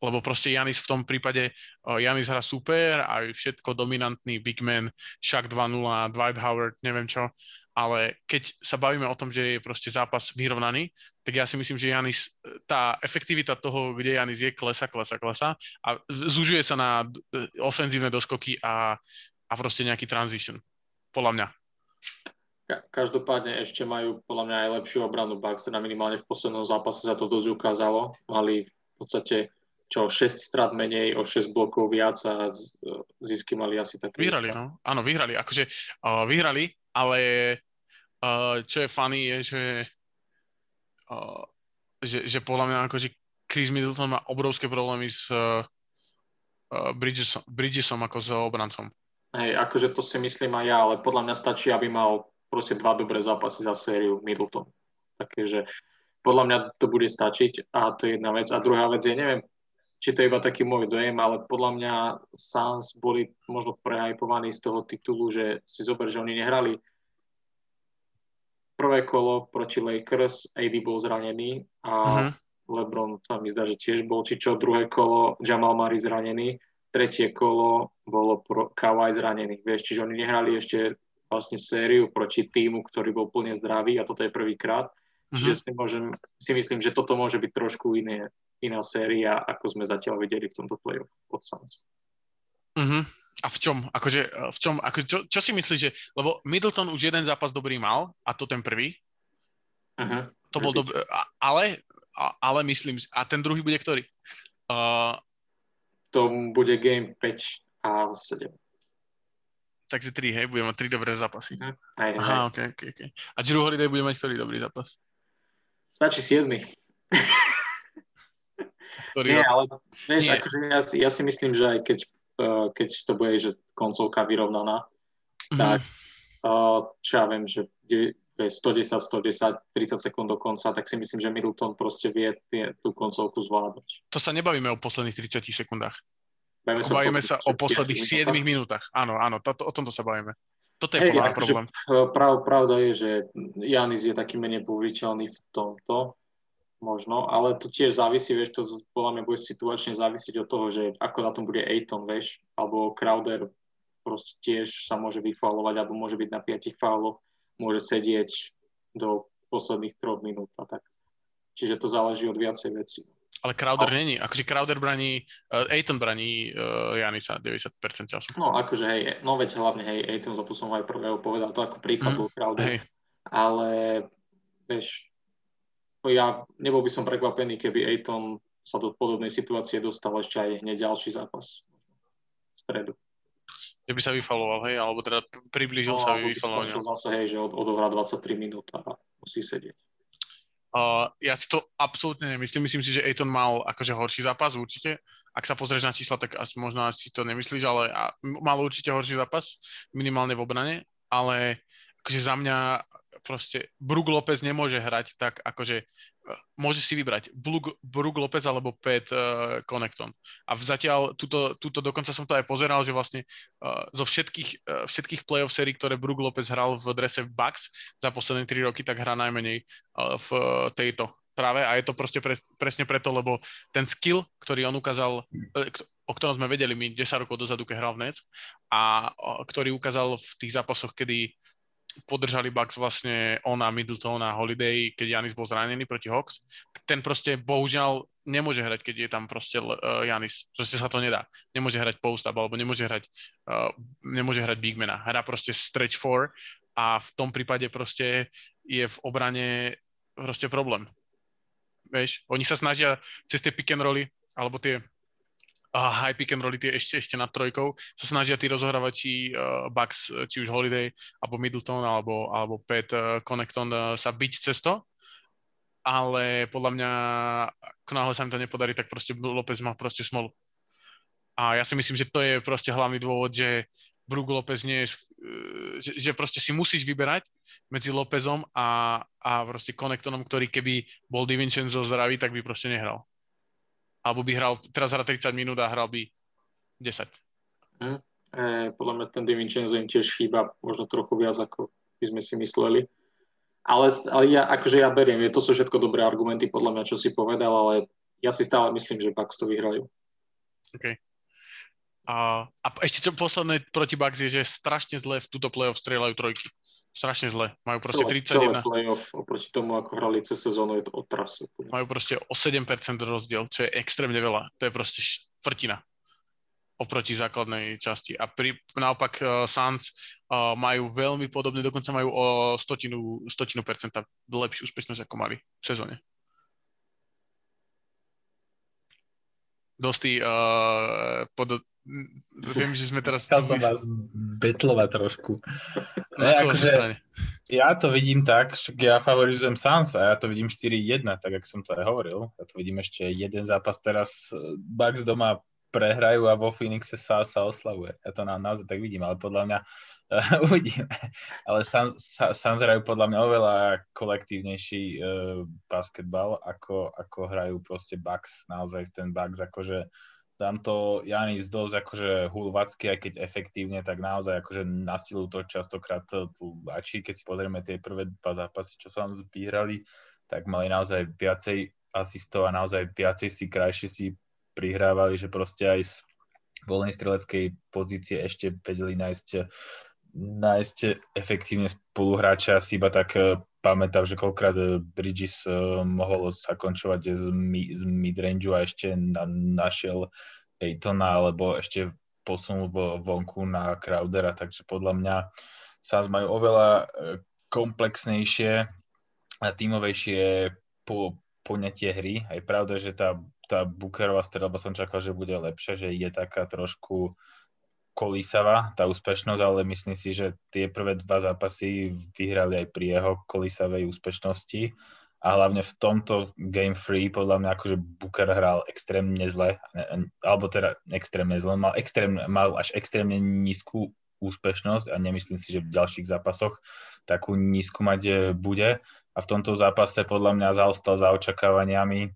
lebo proste Janis v tom prípade, uh, Janis hrá super, aj všetko dominantný big man, Shaq 2-0, Dwight Howard, neviem čo, ale keď sa bavíme o tom, že je proste zápas vyrovnaný, tak ja si myslím, že Janis, tá efektivita toho, kde Janis je, klesa, klesa, klesa a zužuje sa na ofenzívne doskoky a, a proste nejaký transition, podľa mňa. Každopádne ešte majú podľa mňa aj lepšiu obranu Bucks, teda minimálne v poslednom zápase sa to dosť ukázalo. Mali v podstate čo 6 strat menej, o 6 blokov viac a zisky mali asi také. Vyhrali, no. Áno, vyhrali. Akože uh, vyhrali, ale uh, čo je funny je, že, uh, že, že podľa mňa akože Chris Middleton má obrovské problémy s uh, Bridgesom, Bridgesom ako s obrancom. Hej, akože to si myslím aj ja, ale podľa mňa stačí, aby mal proste dva dobré zápasy za sériu Middleton. Takže podľa mňa to bude stačiť a to je jedna vec. A druhá vec je, neviem, či to je iba taký môj dojem, ale podľa mňa Suns boli možno prehypovaní z toho titulu, že si zober, že oni nehrali prvé kolo proti Lakers, AD bol zranený a uh-huh. LeBron sa mi zdá, že tiež bol, či čo, druhé kolo Jamal Murray zranený, tretie kolo bolo pro Kawhi zranený, vieš, čiže oni nehrali ešte vlastne sériu proti týmu, ktorý bol plne zdravý a toto je prvýkrát, uh-huh. čiže si, môžem, si myslím, že toto môže byť trošku iné iná séria, ako sme zatiaľ videli v tomto playoff od Suns. Uh-huh. A v čom? Akože, v čom? Ako, čo, čo si myslíš, že... Lebo Middleton už jeden zápas dobrý mal, a to ten prvý. Uh-huh. To bol dobrý. Ale, ale myslím... A ten druhý bude ktorý? Uh, to bude game 5 a 7. Takže 3, hej? Budeme mať 3 dobré zápasy. Uh-huh. Aj, Aha, ok, ok, ok. A Drew Holiday bude mať ktorý dobrý zápas? Stačí 7. ktorý Nie, rok? ale vieš, Nie. akože ja, si- ja si myslím, že aj keď, uh, keď to bude, že koncovka vyrovnaná, Mhm. tak uh, čo ja viem, že de- to je 110, 110, 30 sekúnd do konca, tak si myslím, že Middleton proste vie tie, tú koncovku zvládať. To sa nebavíme o posledných 30 sekundách. Bavíme Bavíme sa o posledných 7 minútach. minútach. Áno, áno, to, o tomto sa bavíme. Toto je Hej, podľa akože, problém. uh, Prav, pravda je, že Janis je taký menej použiteľný v tomto, možno, ale to tiež závisí, vieš, to podľa mňa bude situačne závisiť od toho, že ako na tom bude Aiton, vieš, alebo Crowder proste tiež sa môže vyfaulovať, alebo môže byť na piatich fauloch, môže sedieť do posledných troch minút a tak. Čiže to záleží od viacej vecí. Ale Crowder není. Akože Crowder braní, uh, Aiton braní uh, Janisa 90% času. No akože hej, no veď hlavne hej, Aiton, za to som aj prvého povedal, to ako príklad Mhm, bol Crowder. Hej, ale vieš, ja nebol by som prekvapený, keby Aiton sa do podobnej situácie dostal ešte aj hneď ďalší zápas v stredu. že by sa vyfaloval, hej, alebo teda priblížil sa alebo by vyfalovaniu. zase, hej, že od, odohrá 23 minút a musí sedieť. Uh, ja si to absolútne nemyslím. Myslím si, že Aiton mal akože horší zápas určite. Ak sa pozrieš na čísla, tak asi, možno asi to nemyslíš, ale a, mal určite horší zápas, minimálne v obrane, ale akože za mňa proste Brook Lopez nemôže hrať tak, akože uh, môže si vybrať Brook, Brook Lopez alebo Pat uh, Connecton. A zatiaľ, tuto, tuto dokonca som to aj pozeral, že vlastne uh, zo všetkých, uh, všetkých playoff sérií, ktoré Brook Lopez hral v drese v Bucks za posledné 3 roky, tak hrá najmenej uh, v uh, tejto práve a je to proste pre, presne preto, lebo ten skill, ktorý on ukázal, e, o ktorom sme vedeli my 10 rokov dozadu, keď hral v Nets a ktorý ukázal v tých zápasoch, kedy podržali Bucks vlastne on a Middleton a Holiday, keď Janis bol zranený proti Hawks, ten proste bohužiaľ nemôže hrať, keď je tam proste uh, Janis. Proste sa to nedá. Nemôže hrať post-up, alebo nemôže hrať, uh, nemôže hrať bigmana. Hrá proste stretch four a v tom prípade proste je v obrane proste problém. Vieš, oni sa snažia cez tie pick and rolly, alebo tie uh, high pick and rolly, tie ešte, ešte nad trojkou, sa snažia tí rozohrávači uh, Bucks, či už Holiday, alebo Middleton, alebo, alebo Pat uh, Connecton uh, sa byť cez to, ale podľa mňa, ako náhle sa im to nepodarí, tak proste Lopez má proste smolu. A ja si myslím, že to je proste hlavný dôvod, že Brook Lopez nie je, že, že proste si musíš vyberať medzi Lopezom a, a proste Connectonom, ktorý keby bol DiVincenzo zdravý, tak by proste nehral. Alebo by hral, teraz hrá 30 minút a hral by 10. E, podľa mňa ten DiVincenzo im tiež chýba možno trochu viac, ako by sme si mysleli. Ale, ale ja, akože ja beriem, je to sú všetko dobré argumenty podľa mňa, čo si povedal, ale ja si stále myslím, že Bucks to vyhrajú. OK. A, a ešte čo posledné proti Bucks je, že strašne zle v túto playoff strieľajú trojky. Strašne zle. Majú proste celé, celé 31. playoff oproti tomu, ako hrali cez sezónu, je to otrasu. Majú proste o 7% rozdiel, čo je extrémne veľa. To je proste štvrtina oproti základnej časti. A pri, naopak uh, Suns uh, majú veľmi podobne, dokonca majú o stotinu, stotinu percenta lepšiu úspešnosť, ako mali v sezóne. Dosti, uh, pod, viem, že sme teraz... Chcel som vás betlovať trošku. Ne, akože-? Ja to vidím tak, že ja favorizujem Suns a ja to vidím 4-1, tak ako som to aj hovoril. Ja to vidím ešte jeden zápas teraz. eh, Bucks doma prehrajú a vo Phoenixe sa, sa oslavuje. Ja to na, naozaj tak vidím, ale podľa mňa uh, uvidíme. Ale Suns, Sa- Suns hrajú podľa mňa oveľa kolektívnejší uh, basketbal, ako, ako hrajú proste Bucks. Naozaj ten Bucks akože tam to Janis dosť akože hulvacky, aj keď efektívne, tak naozaj akože na silu to častokrát tlačí. Keď si pozrieme tie prvé dva zápasy, čo sa vám vyhrali, tak mali naozaj viacej asistov a naozaj viacej si krajšie si prihrávali, že proste aj z voľnej streleckej pozície ešte vedeli nájsť nájsť efektívne spoluhráča, si iba tak pamätám, že koľkrát Bridges mohol zakončovať z, z midrange a ešte na, našiel Ejtona, alebo ešte posunul vonku na Crowdera, takže podľa mňa sa majú oveľa komplexnejšie a tímovejšie po, poňatie hry. Je pravda, že tá, tá Bookerová strelba som čakal, že bude lepšia, že je taká trošku kolísavá tá úspešnosť, ale myslím si, že tie prvé dva zápasy vyhrali aj pri jeho kolísavej úspešnosti a hlavne v tomto Game Free podľa mňa akože Booker hral extrémne zle, alebo teda extrémne zle, mal, extrém, mal až extrémne nízku úspešnosť a nemyslím si, že v ďalších zápasoch takú nízku mať e, bude a v tomto zápase podľa mňa zaostal za očakávaniami.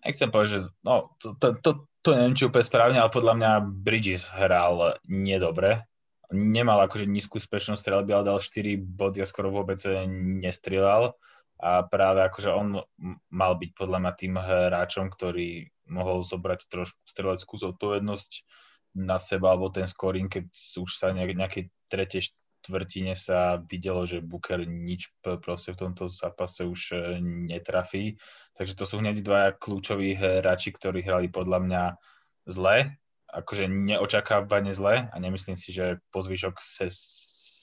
Nechcem povedať, že no, to, to, to, to neviem, či úplne správne, ale podľa mňa Bridges hral nedobre. Nemal akože nízku úspešnosť strelby, ale dal 4 body a skoro vôbec nestrelal. A práve akože on mal byť podľa mňa tým hráčom, ktorý mohol zobrať trošku streleckú zodpovednosť na seba, alebo ten scoring, keď už sa nejakej tretej štvrtine sa videlo, že Booker nič proste v tomto zápase už e, netrafí. Takže to sú hneď dvaja kľúčoví hráči, ktorí hrali podľa mňa zle, akože neočakávane zle a nemyslím si, že po zvyšok se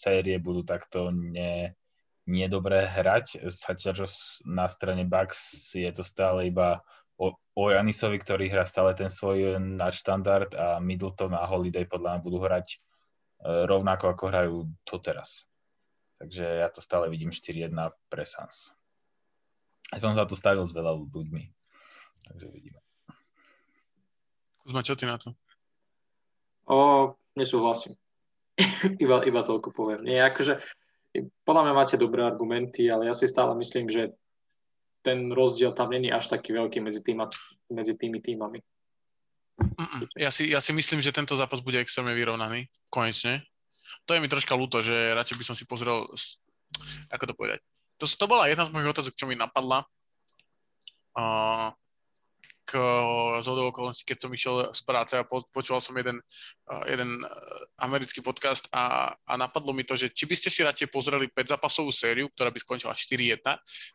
série budú takto ne, nedobré hrať. Zatiaľ, na strane Bucks je to stále iba o, o Janisovi, ktorý hrá stále ten svoj nadštandard a Middleton a Holiday podľa mňa budú hrať E, rovnako ako hrajú to teraz. Takže ja to stále vidím 4-1 pre Sans. Ja som sa to stavil s veľa ľuďmi. Takže vidíme. Kuzma, čo ty na to? O, nesúhlasím. iba, iba toľko poviem. Nie, akože, podľa mňa máte dobré argumenty, ale ja si stále myslím, že ten rozdiel tam není až taký veľký medzi, týma, medzi tými týmami. Ja si, ja si myslím, že tento zápas bude extrémne vyrovnaný, konečne. To je mi troška ľúto, že radšej by som si pozrel, ako to povedať. To, to bola jedna z mojich otázok, čo mi napadla. Uh, k zhodou okolností, keď som išiel z práce a po, počúval som jeden, uh, jeden americký podcast a, a napadlo mi to, že či by ste si radšej pozreli 5 zápasovú sériu, ktorá by skončila 4-1,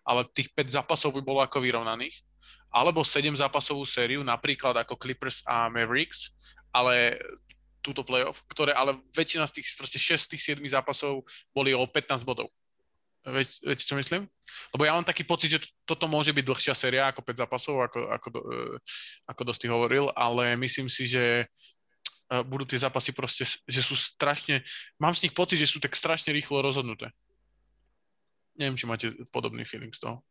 ale tých 5 zápasov by bolo ako vyrovnaných, alebo 7 zápasovú sériu, napríklad ako Clippers a Mavericks, ale túto playoff, ktoré ale väčšina z tých proste 6 tých 7 zápasov boli o 15 bodov. Viete, viete, čo myslím? Lebo ja mám taký pocit, že toto môže byť dlhšia séria ako 5 zápasov, ako, ako, e, ako dosť hovoril, ale myslím si, že e, budú tie zápasy proste, že sú strašne, mám z nich pocit, že sú tak strašne rýchlo rozhodnuté. Neviem, či máte podobný feeling z toho.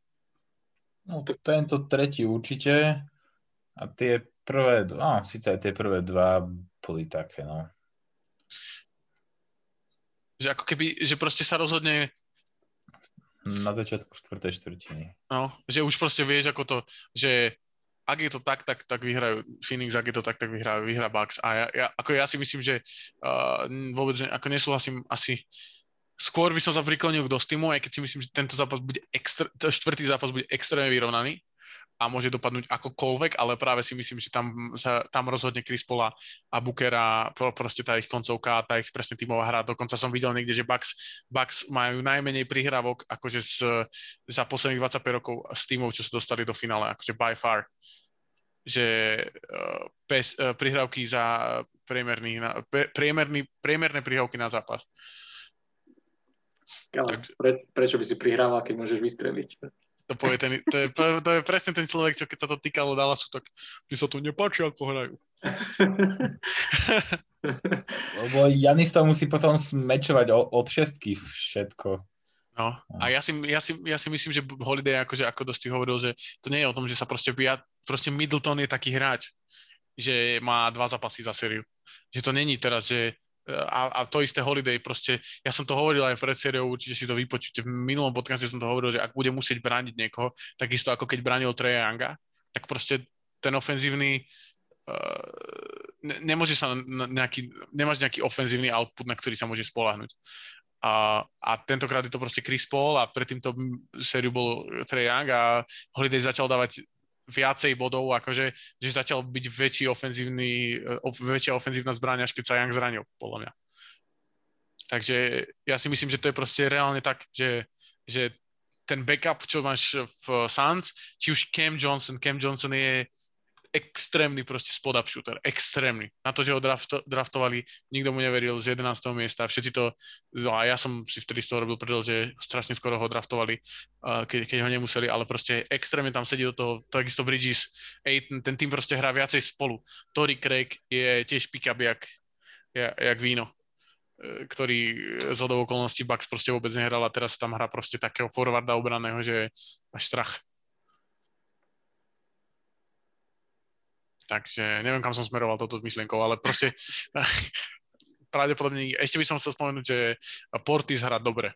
No tak tento tretí určite. A tie prvé, no síce aj tie prvé dva boli také, no. Že ako keby, že proste sa rozhodne na začiatku štvrtej štvrtiny. No, že už proste vieš, ako to, že ak je to tak, tak, tak vyhrajú Phoenix, ak je to tak, tak vyhrajú, vyhrá Bucks. A ja, ja, ako ja si myslím, že uh, vôbec ne, ako nesúhlasím asi Skôr by som sa priklonil k Dostimu, aj keď si myslím, že tento zápas bude extra, štvrtý zápas bude extrémne vyrovnaný a môže dopadnúť akokoľvek, ale práve si myslím, že tam, sa, tam rozhodne Chris Paula a Bookera, pro, proste tá ich koncovka, tá ich presne tímová hra. Dokonca som videl niekde, že Bucks, Bucks majú najmenej prihrávok akože z, za posledných 25 rokov s týmov, čo sa dostali do finále, akože by far že uh, pes, uh, prihrávky za priemerný, priemerný, priemerné prihrávky na zápas. Ale pre, prečo by si prihrával, keď môžeš vystreliť? To, povie ten, to, je, to je presne ten človek, čo keď sa to týkalo Dallasu, tak mi sa tu nepáči, ako hrajú. Lebo Janis to musí potom smečovať od šestky všetko. No, a ja si, ja, si, ja si myslím, že Holiday, akože, ako dosť hovoril, že to nie je o tom, že sa proste via, proste Middleton je taký hráč, že má dva zápasy za sériu. Že to není teraz, že a, a to isté Holiday, proste, ja som to hovoril aj pred sériou, určite si to vypočujte, v minulom podcaste som to hovoril, že ak bude musieť brániť niekoho, takisto ako keď bránil Treja Younga, tak proste ten ofenzívny uh, ne, nemôže sa nejaký, nemáš nejaký ofenzívny output, na ktorý sa môže spolahnuť. A, a tentokrát je to proste Chris Paul a predtým to sériu bol Trey Young a Holiday začal dávať viacej bodov, akože, že začal byť väčší ofenzívny, e, väčšia ofenzívna zbraň, až keď sa Young zranil, podľa mňa. Takže ja si myslím, že to je proste reálne tak, že, že ten backup, čo máš v Suns, či už Cam Johnson, Cam Johnson je extrémny proste spot-up shooter, extrémny. Na to, že ho drafto, draftovali, nikto mu neveril z 11. miesta, všetci to, no a ja som si vtedy z toho robil predel, že strašne skoro ho draftovali, uh, keď, keď ho nemuseli, ale proste extrémne tam sedí do toho, takisto Bridges, Aiton, ten tým proste hrá viacej spolu. Tory Craig je tiež pick-up jak, jak, jak víno e, ktorý z hodou okolností Bucks proste vôbec nehral a teraz tam hrá proste takého forwarda obraného, že až strach. Takže neviem, kam som smeroval toto myšlienkou, ale proste pravdepodobne, ešte by som chcel spomenúť, že Portis hrá dobre,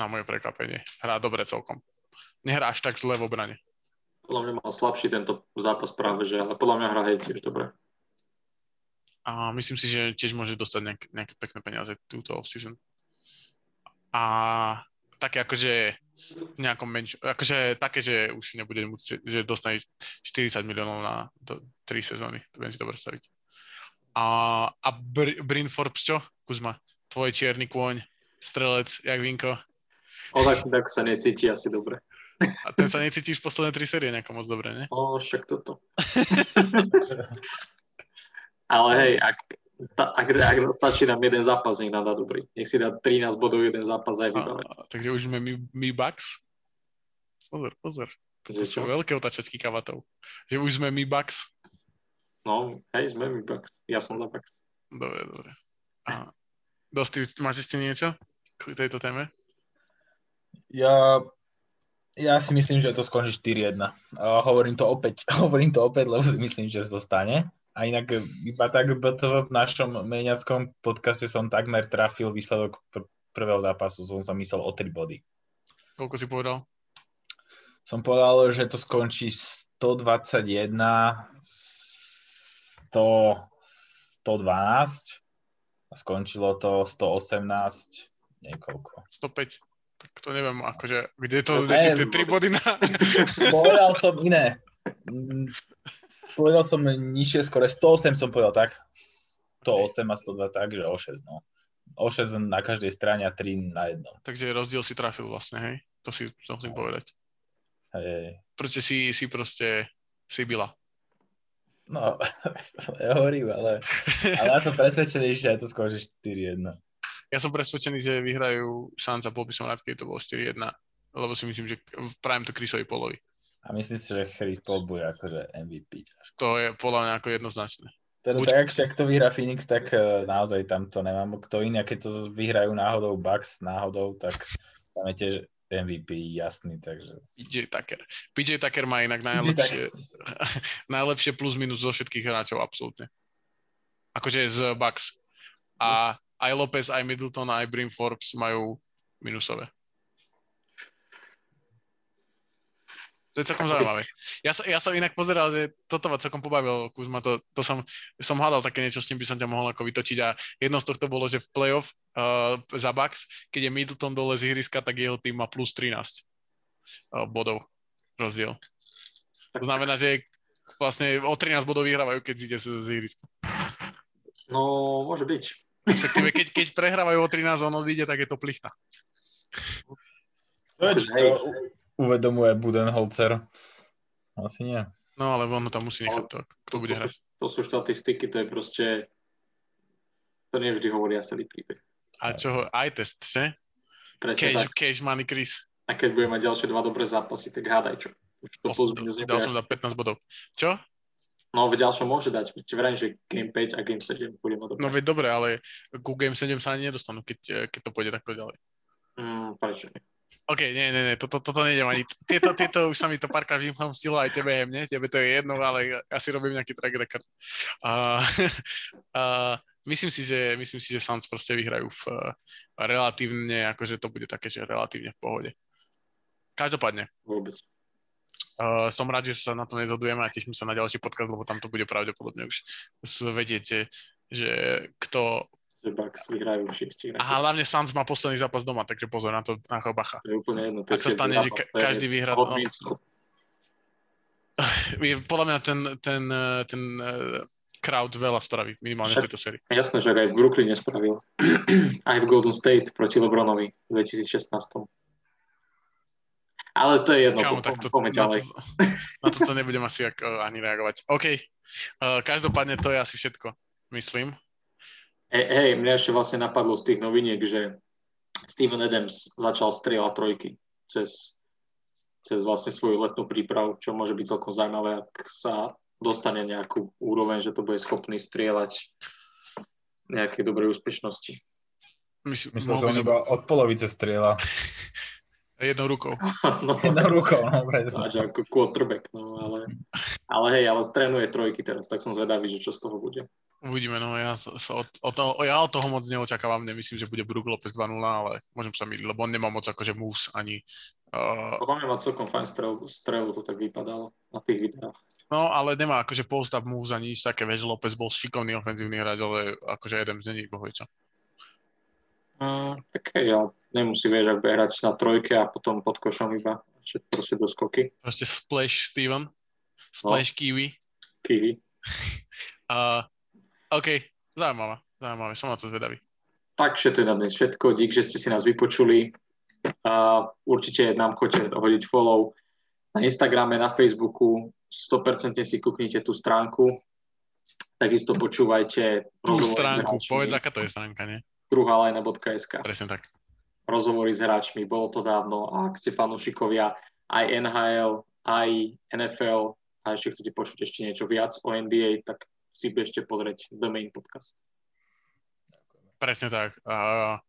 na moje prekvapenie. Hrá dobre celkom. Nehrá až tak zle v obrane. Podľa mňa mal slabší tento zápas práve, že, ale podľa mňa hrá hej tiež dobre. A myslím si, že tiež môže dostať nejaké, nejaké pekné peniaze túto off-season. A také akože nejakom menšom, akože také, že už nebude musieť, že dostane 40 miliónov na do, 3 sezóny, to viem si to predstaviť. A, a Br- Brin Forbes čo? Kuzma, tvoj čierny kôň, strelec, jak Vinko? O, tak, tak sa necíti asi dobre. A ten sa necítiš posledné tri série nejako moc dobre, ne? O, však toto. Ale hej, ak, ta, ak, ak stačí nám jeden zápas, nech nám dá dobrý. Nech si dá 13 bodov jeden zápas aj vybavený. Takže už sme my, my Bucks. Pozor, pozor. To sú veľké otačačky kavatov. Že už sme my Bucks. No, hej, sme my Bucks. Ja som za Bucks. Dobre, dobre. A, Dosti, máš ešte niečo k tejto téme? Ja, ja si myslím, že to skončí 4-1. Uh, hovorím to opäť, hovorím to opäť, lebo si myslím, že zostane. A inak iba tak v našom meniackom podcaste som takmer trafil výsledok pr- prvého zápasu. Som sa myslel o 3 body. Koľko si povedal? Som povedal, že to skončí 121, 100, 112 a skončilo to 118, niekoľko. 105. Tak to neviem, akože, kde to, kde si tie 3 body na... Povedal som iné povedal som nižšie skore, 108 som povedal tak. 108 a 102 tak, že o 6, no. O 6 na každej strane a 3 na jednom. Takže rozdiel si trafil vlastne, hej? To si to musím povedať. Hej. Prečo si, si proste si byla? No, ja hovorím, ale, ale ja som presvedčený, že to skončí 4-1. Ja som presvedčený, že vyhrajú Sansa, bol by som rád, keď to bolo 4-1, lebo si myslím, že prajem to Chrisovi Polovi. A myslím si, že Paul bude akože MVP. Ťažko. To je podľa mňa ako jednoznačné. Teda Buď... tak, ak to vyhrá Phoenix, tak uh, naozaj tam to nemám. Kto iný, keď to vyhrajú náhodou Bucks, náhodou, tak tam je tiež MVP jasný, takže... PJ Tucker. PJ Tucker má inak najlepšie, najlepšie plus minus zo všetkých hráčov, absolútne. Akože z Bucks. A aj Lopez, aj Middleton, aj Brim Forbes majú minusové. To je celkom zaujímavé. Ja, ja som inak pozeral, že toto ma celkom pobavilo, Kuzma, to, to som, som hľadal také niečo, s tým by som ťa mohol ako vytočiť a jedno z tohto bolo, že v playoff uh, za Bucks, keď je Middleton dole z ihriska, tak jeho tým má plus 13 uh, bodov rozdiel. To znamená, že vlastne o 13 bodov vyhrávajú, keď zíde z, z ihriska. No, môže byť. Respektíve, keď, keď prehrávajú o 13 on odíde, tak je to plichta. To je, to, uvedomuje Budenholzer. Asi nie. No ale ono tam musí nechať to, kto bude hrať. To sú štatistiky, to je proste, to nevždy hovoria celý príbeh. A čo, aj test, že? Presne cash, tak. Cash money Chris. A keď bude mať ďalšie dva dobré zápasy, tak hádaj čo. to plus, dal som za 15 bodov. Čo? No, v ďalšom môže dať. Či vrajím, že Game 5 a Game 7 bude mať dobré. No veď dobre, ale ku Game 7 sa ani nedostanú, keď, keď to pôjde takto ďalej. Mm, prečo nie? OK, nie, nie, nie, toto, toto nejdem ani. Tieto, tieto už sa mi to párkrát vymstilo, aj tebe, aj mne, tebe to je jedno, ale asi robím nejaký track record. Uh, uh, myslím si, že, myslím si, že Suns proste vyhrajú v, uh, relatívne, akože to bude také, že relatívne v pohode. Každopádne. Vôbec. Uh, som rád, že sa na to nezhodujeme a teším sa na ďalší podcast, lebo tam to bude pravdepodobne už vedieť, že kto že Bucks vyhrajú v šiestich. A hlavne Suns má posledný zápas doma, takže pozor na to, na bacha. To je úplne jedno. Ak sa stane, že ka- každý vyhrá... No, je, podľa mňa ten, ten, ten uh, crowd veľa spraví, minimálne Však, v tejto sérii. Jasné, že aj v Brooklyn nespravil. aj v Golden State proti Lebronovi v 2016. Ale to je jedno, Kámo, po, tak to, poďme na, ďalej. to, na toto nebudem asi ako ani reagovať. OK, uh, každopádne to je asi všetko, myslím. Hej, mňa ešte vlastne napadlo z tých noviniek, že Steven Adams začal strieľať trojky cez, cez vlastne svoju letnú prípravu, čo môže byť celkom zaujímavé, ak sa dostane nejakú úroveň, že to bude schopný strieľať nejakej dobrej úspešnosti. Myslím, Myslel, že on iba od polovice strieľa. jednou rukou. no, Jednou rukou, no presne. ako quarterback, no ale, ale hej, ale trénuje trojky teraz, tak som zvedavý, že čo z toho bude. Uvidíme, no ja, sa, od, od toho, ja od toho moc neočakávam, nemyslím, že bude Brook Lopez 2.0, ale môžem sa myliť, lebo on nemá moc akože moves ani... Uh, Podľa mňa má celkom fajn strelu, strelu, to tak vypadalo na tých videách. no, ale nemá akože post-up moves ani nič také, vieš, Lopez bol šikovný ofenzívny hráč, ale akože jeden z není bohojča. Mm, tak hej, ale nemusí, vieš, ak bude hrať na trojke a potom pod košom iba, proste do skoky, Proste splash Steven, splash Kiwi. kiwi. Uh, OK, zaujímavé, zaujímavé, som na to zvedavý. Takže to je na dnes všetko. Dík, že ste si nás vypočuli. A určite nám choďte hodiť follow na Instagrame, na Facebooku. 100% si kúknite tú stránku. Takisto počúvajte Tú stránku, hráčmi. povedz, aká to je stránka, nie? druhalajna.sk Presne tak. Rozhovory s hráčmi, bolo to dávno. A ak ste fanúšikovia aj NHL, aj NFL a ešte chcete počuť ešte niečo viac o NBA, tak si bežte pozrieť The Main Podcast. Presne tak. Uh,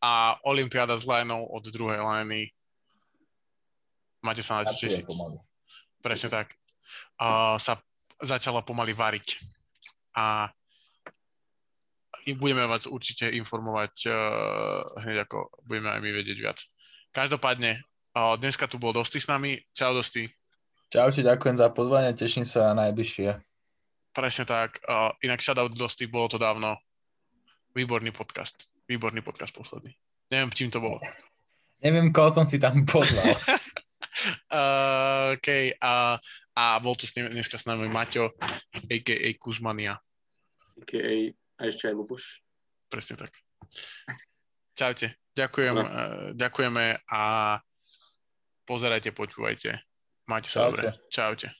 a Olympiáda s lineou od druhej liney. Máte sa na čo Pracuje tešiť. Presne tak. Uh, sa začala pomaly variť. A budeme vás určite informovať uh, hneď ako budeme aj my vedieť viac. Každopádne, uh, dneska tu bol Dosti s nami. Čau Dosti. Čaute, ďakujem za pozvanie, teším sa na najbližšie. Presne tak. Uh, inak shoutout Dosti, bolo to dávno. Výborný podcast. Výborný podcast posledný. Neviem, čím to bolo. Neviem, koho som si tam pozval. Uh, OK, a, a bol tu s ním, dneska s nami Maťo, a.k.a. Kuzmania. a.k.a. a ešte aj Luboš. Presne tak. Čaute. Ďakujem, Dobre. uh, ďakujeme a pozerajte, počúvajte. Majte sa Čaute. dobre. Čaute.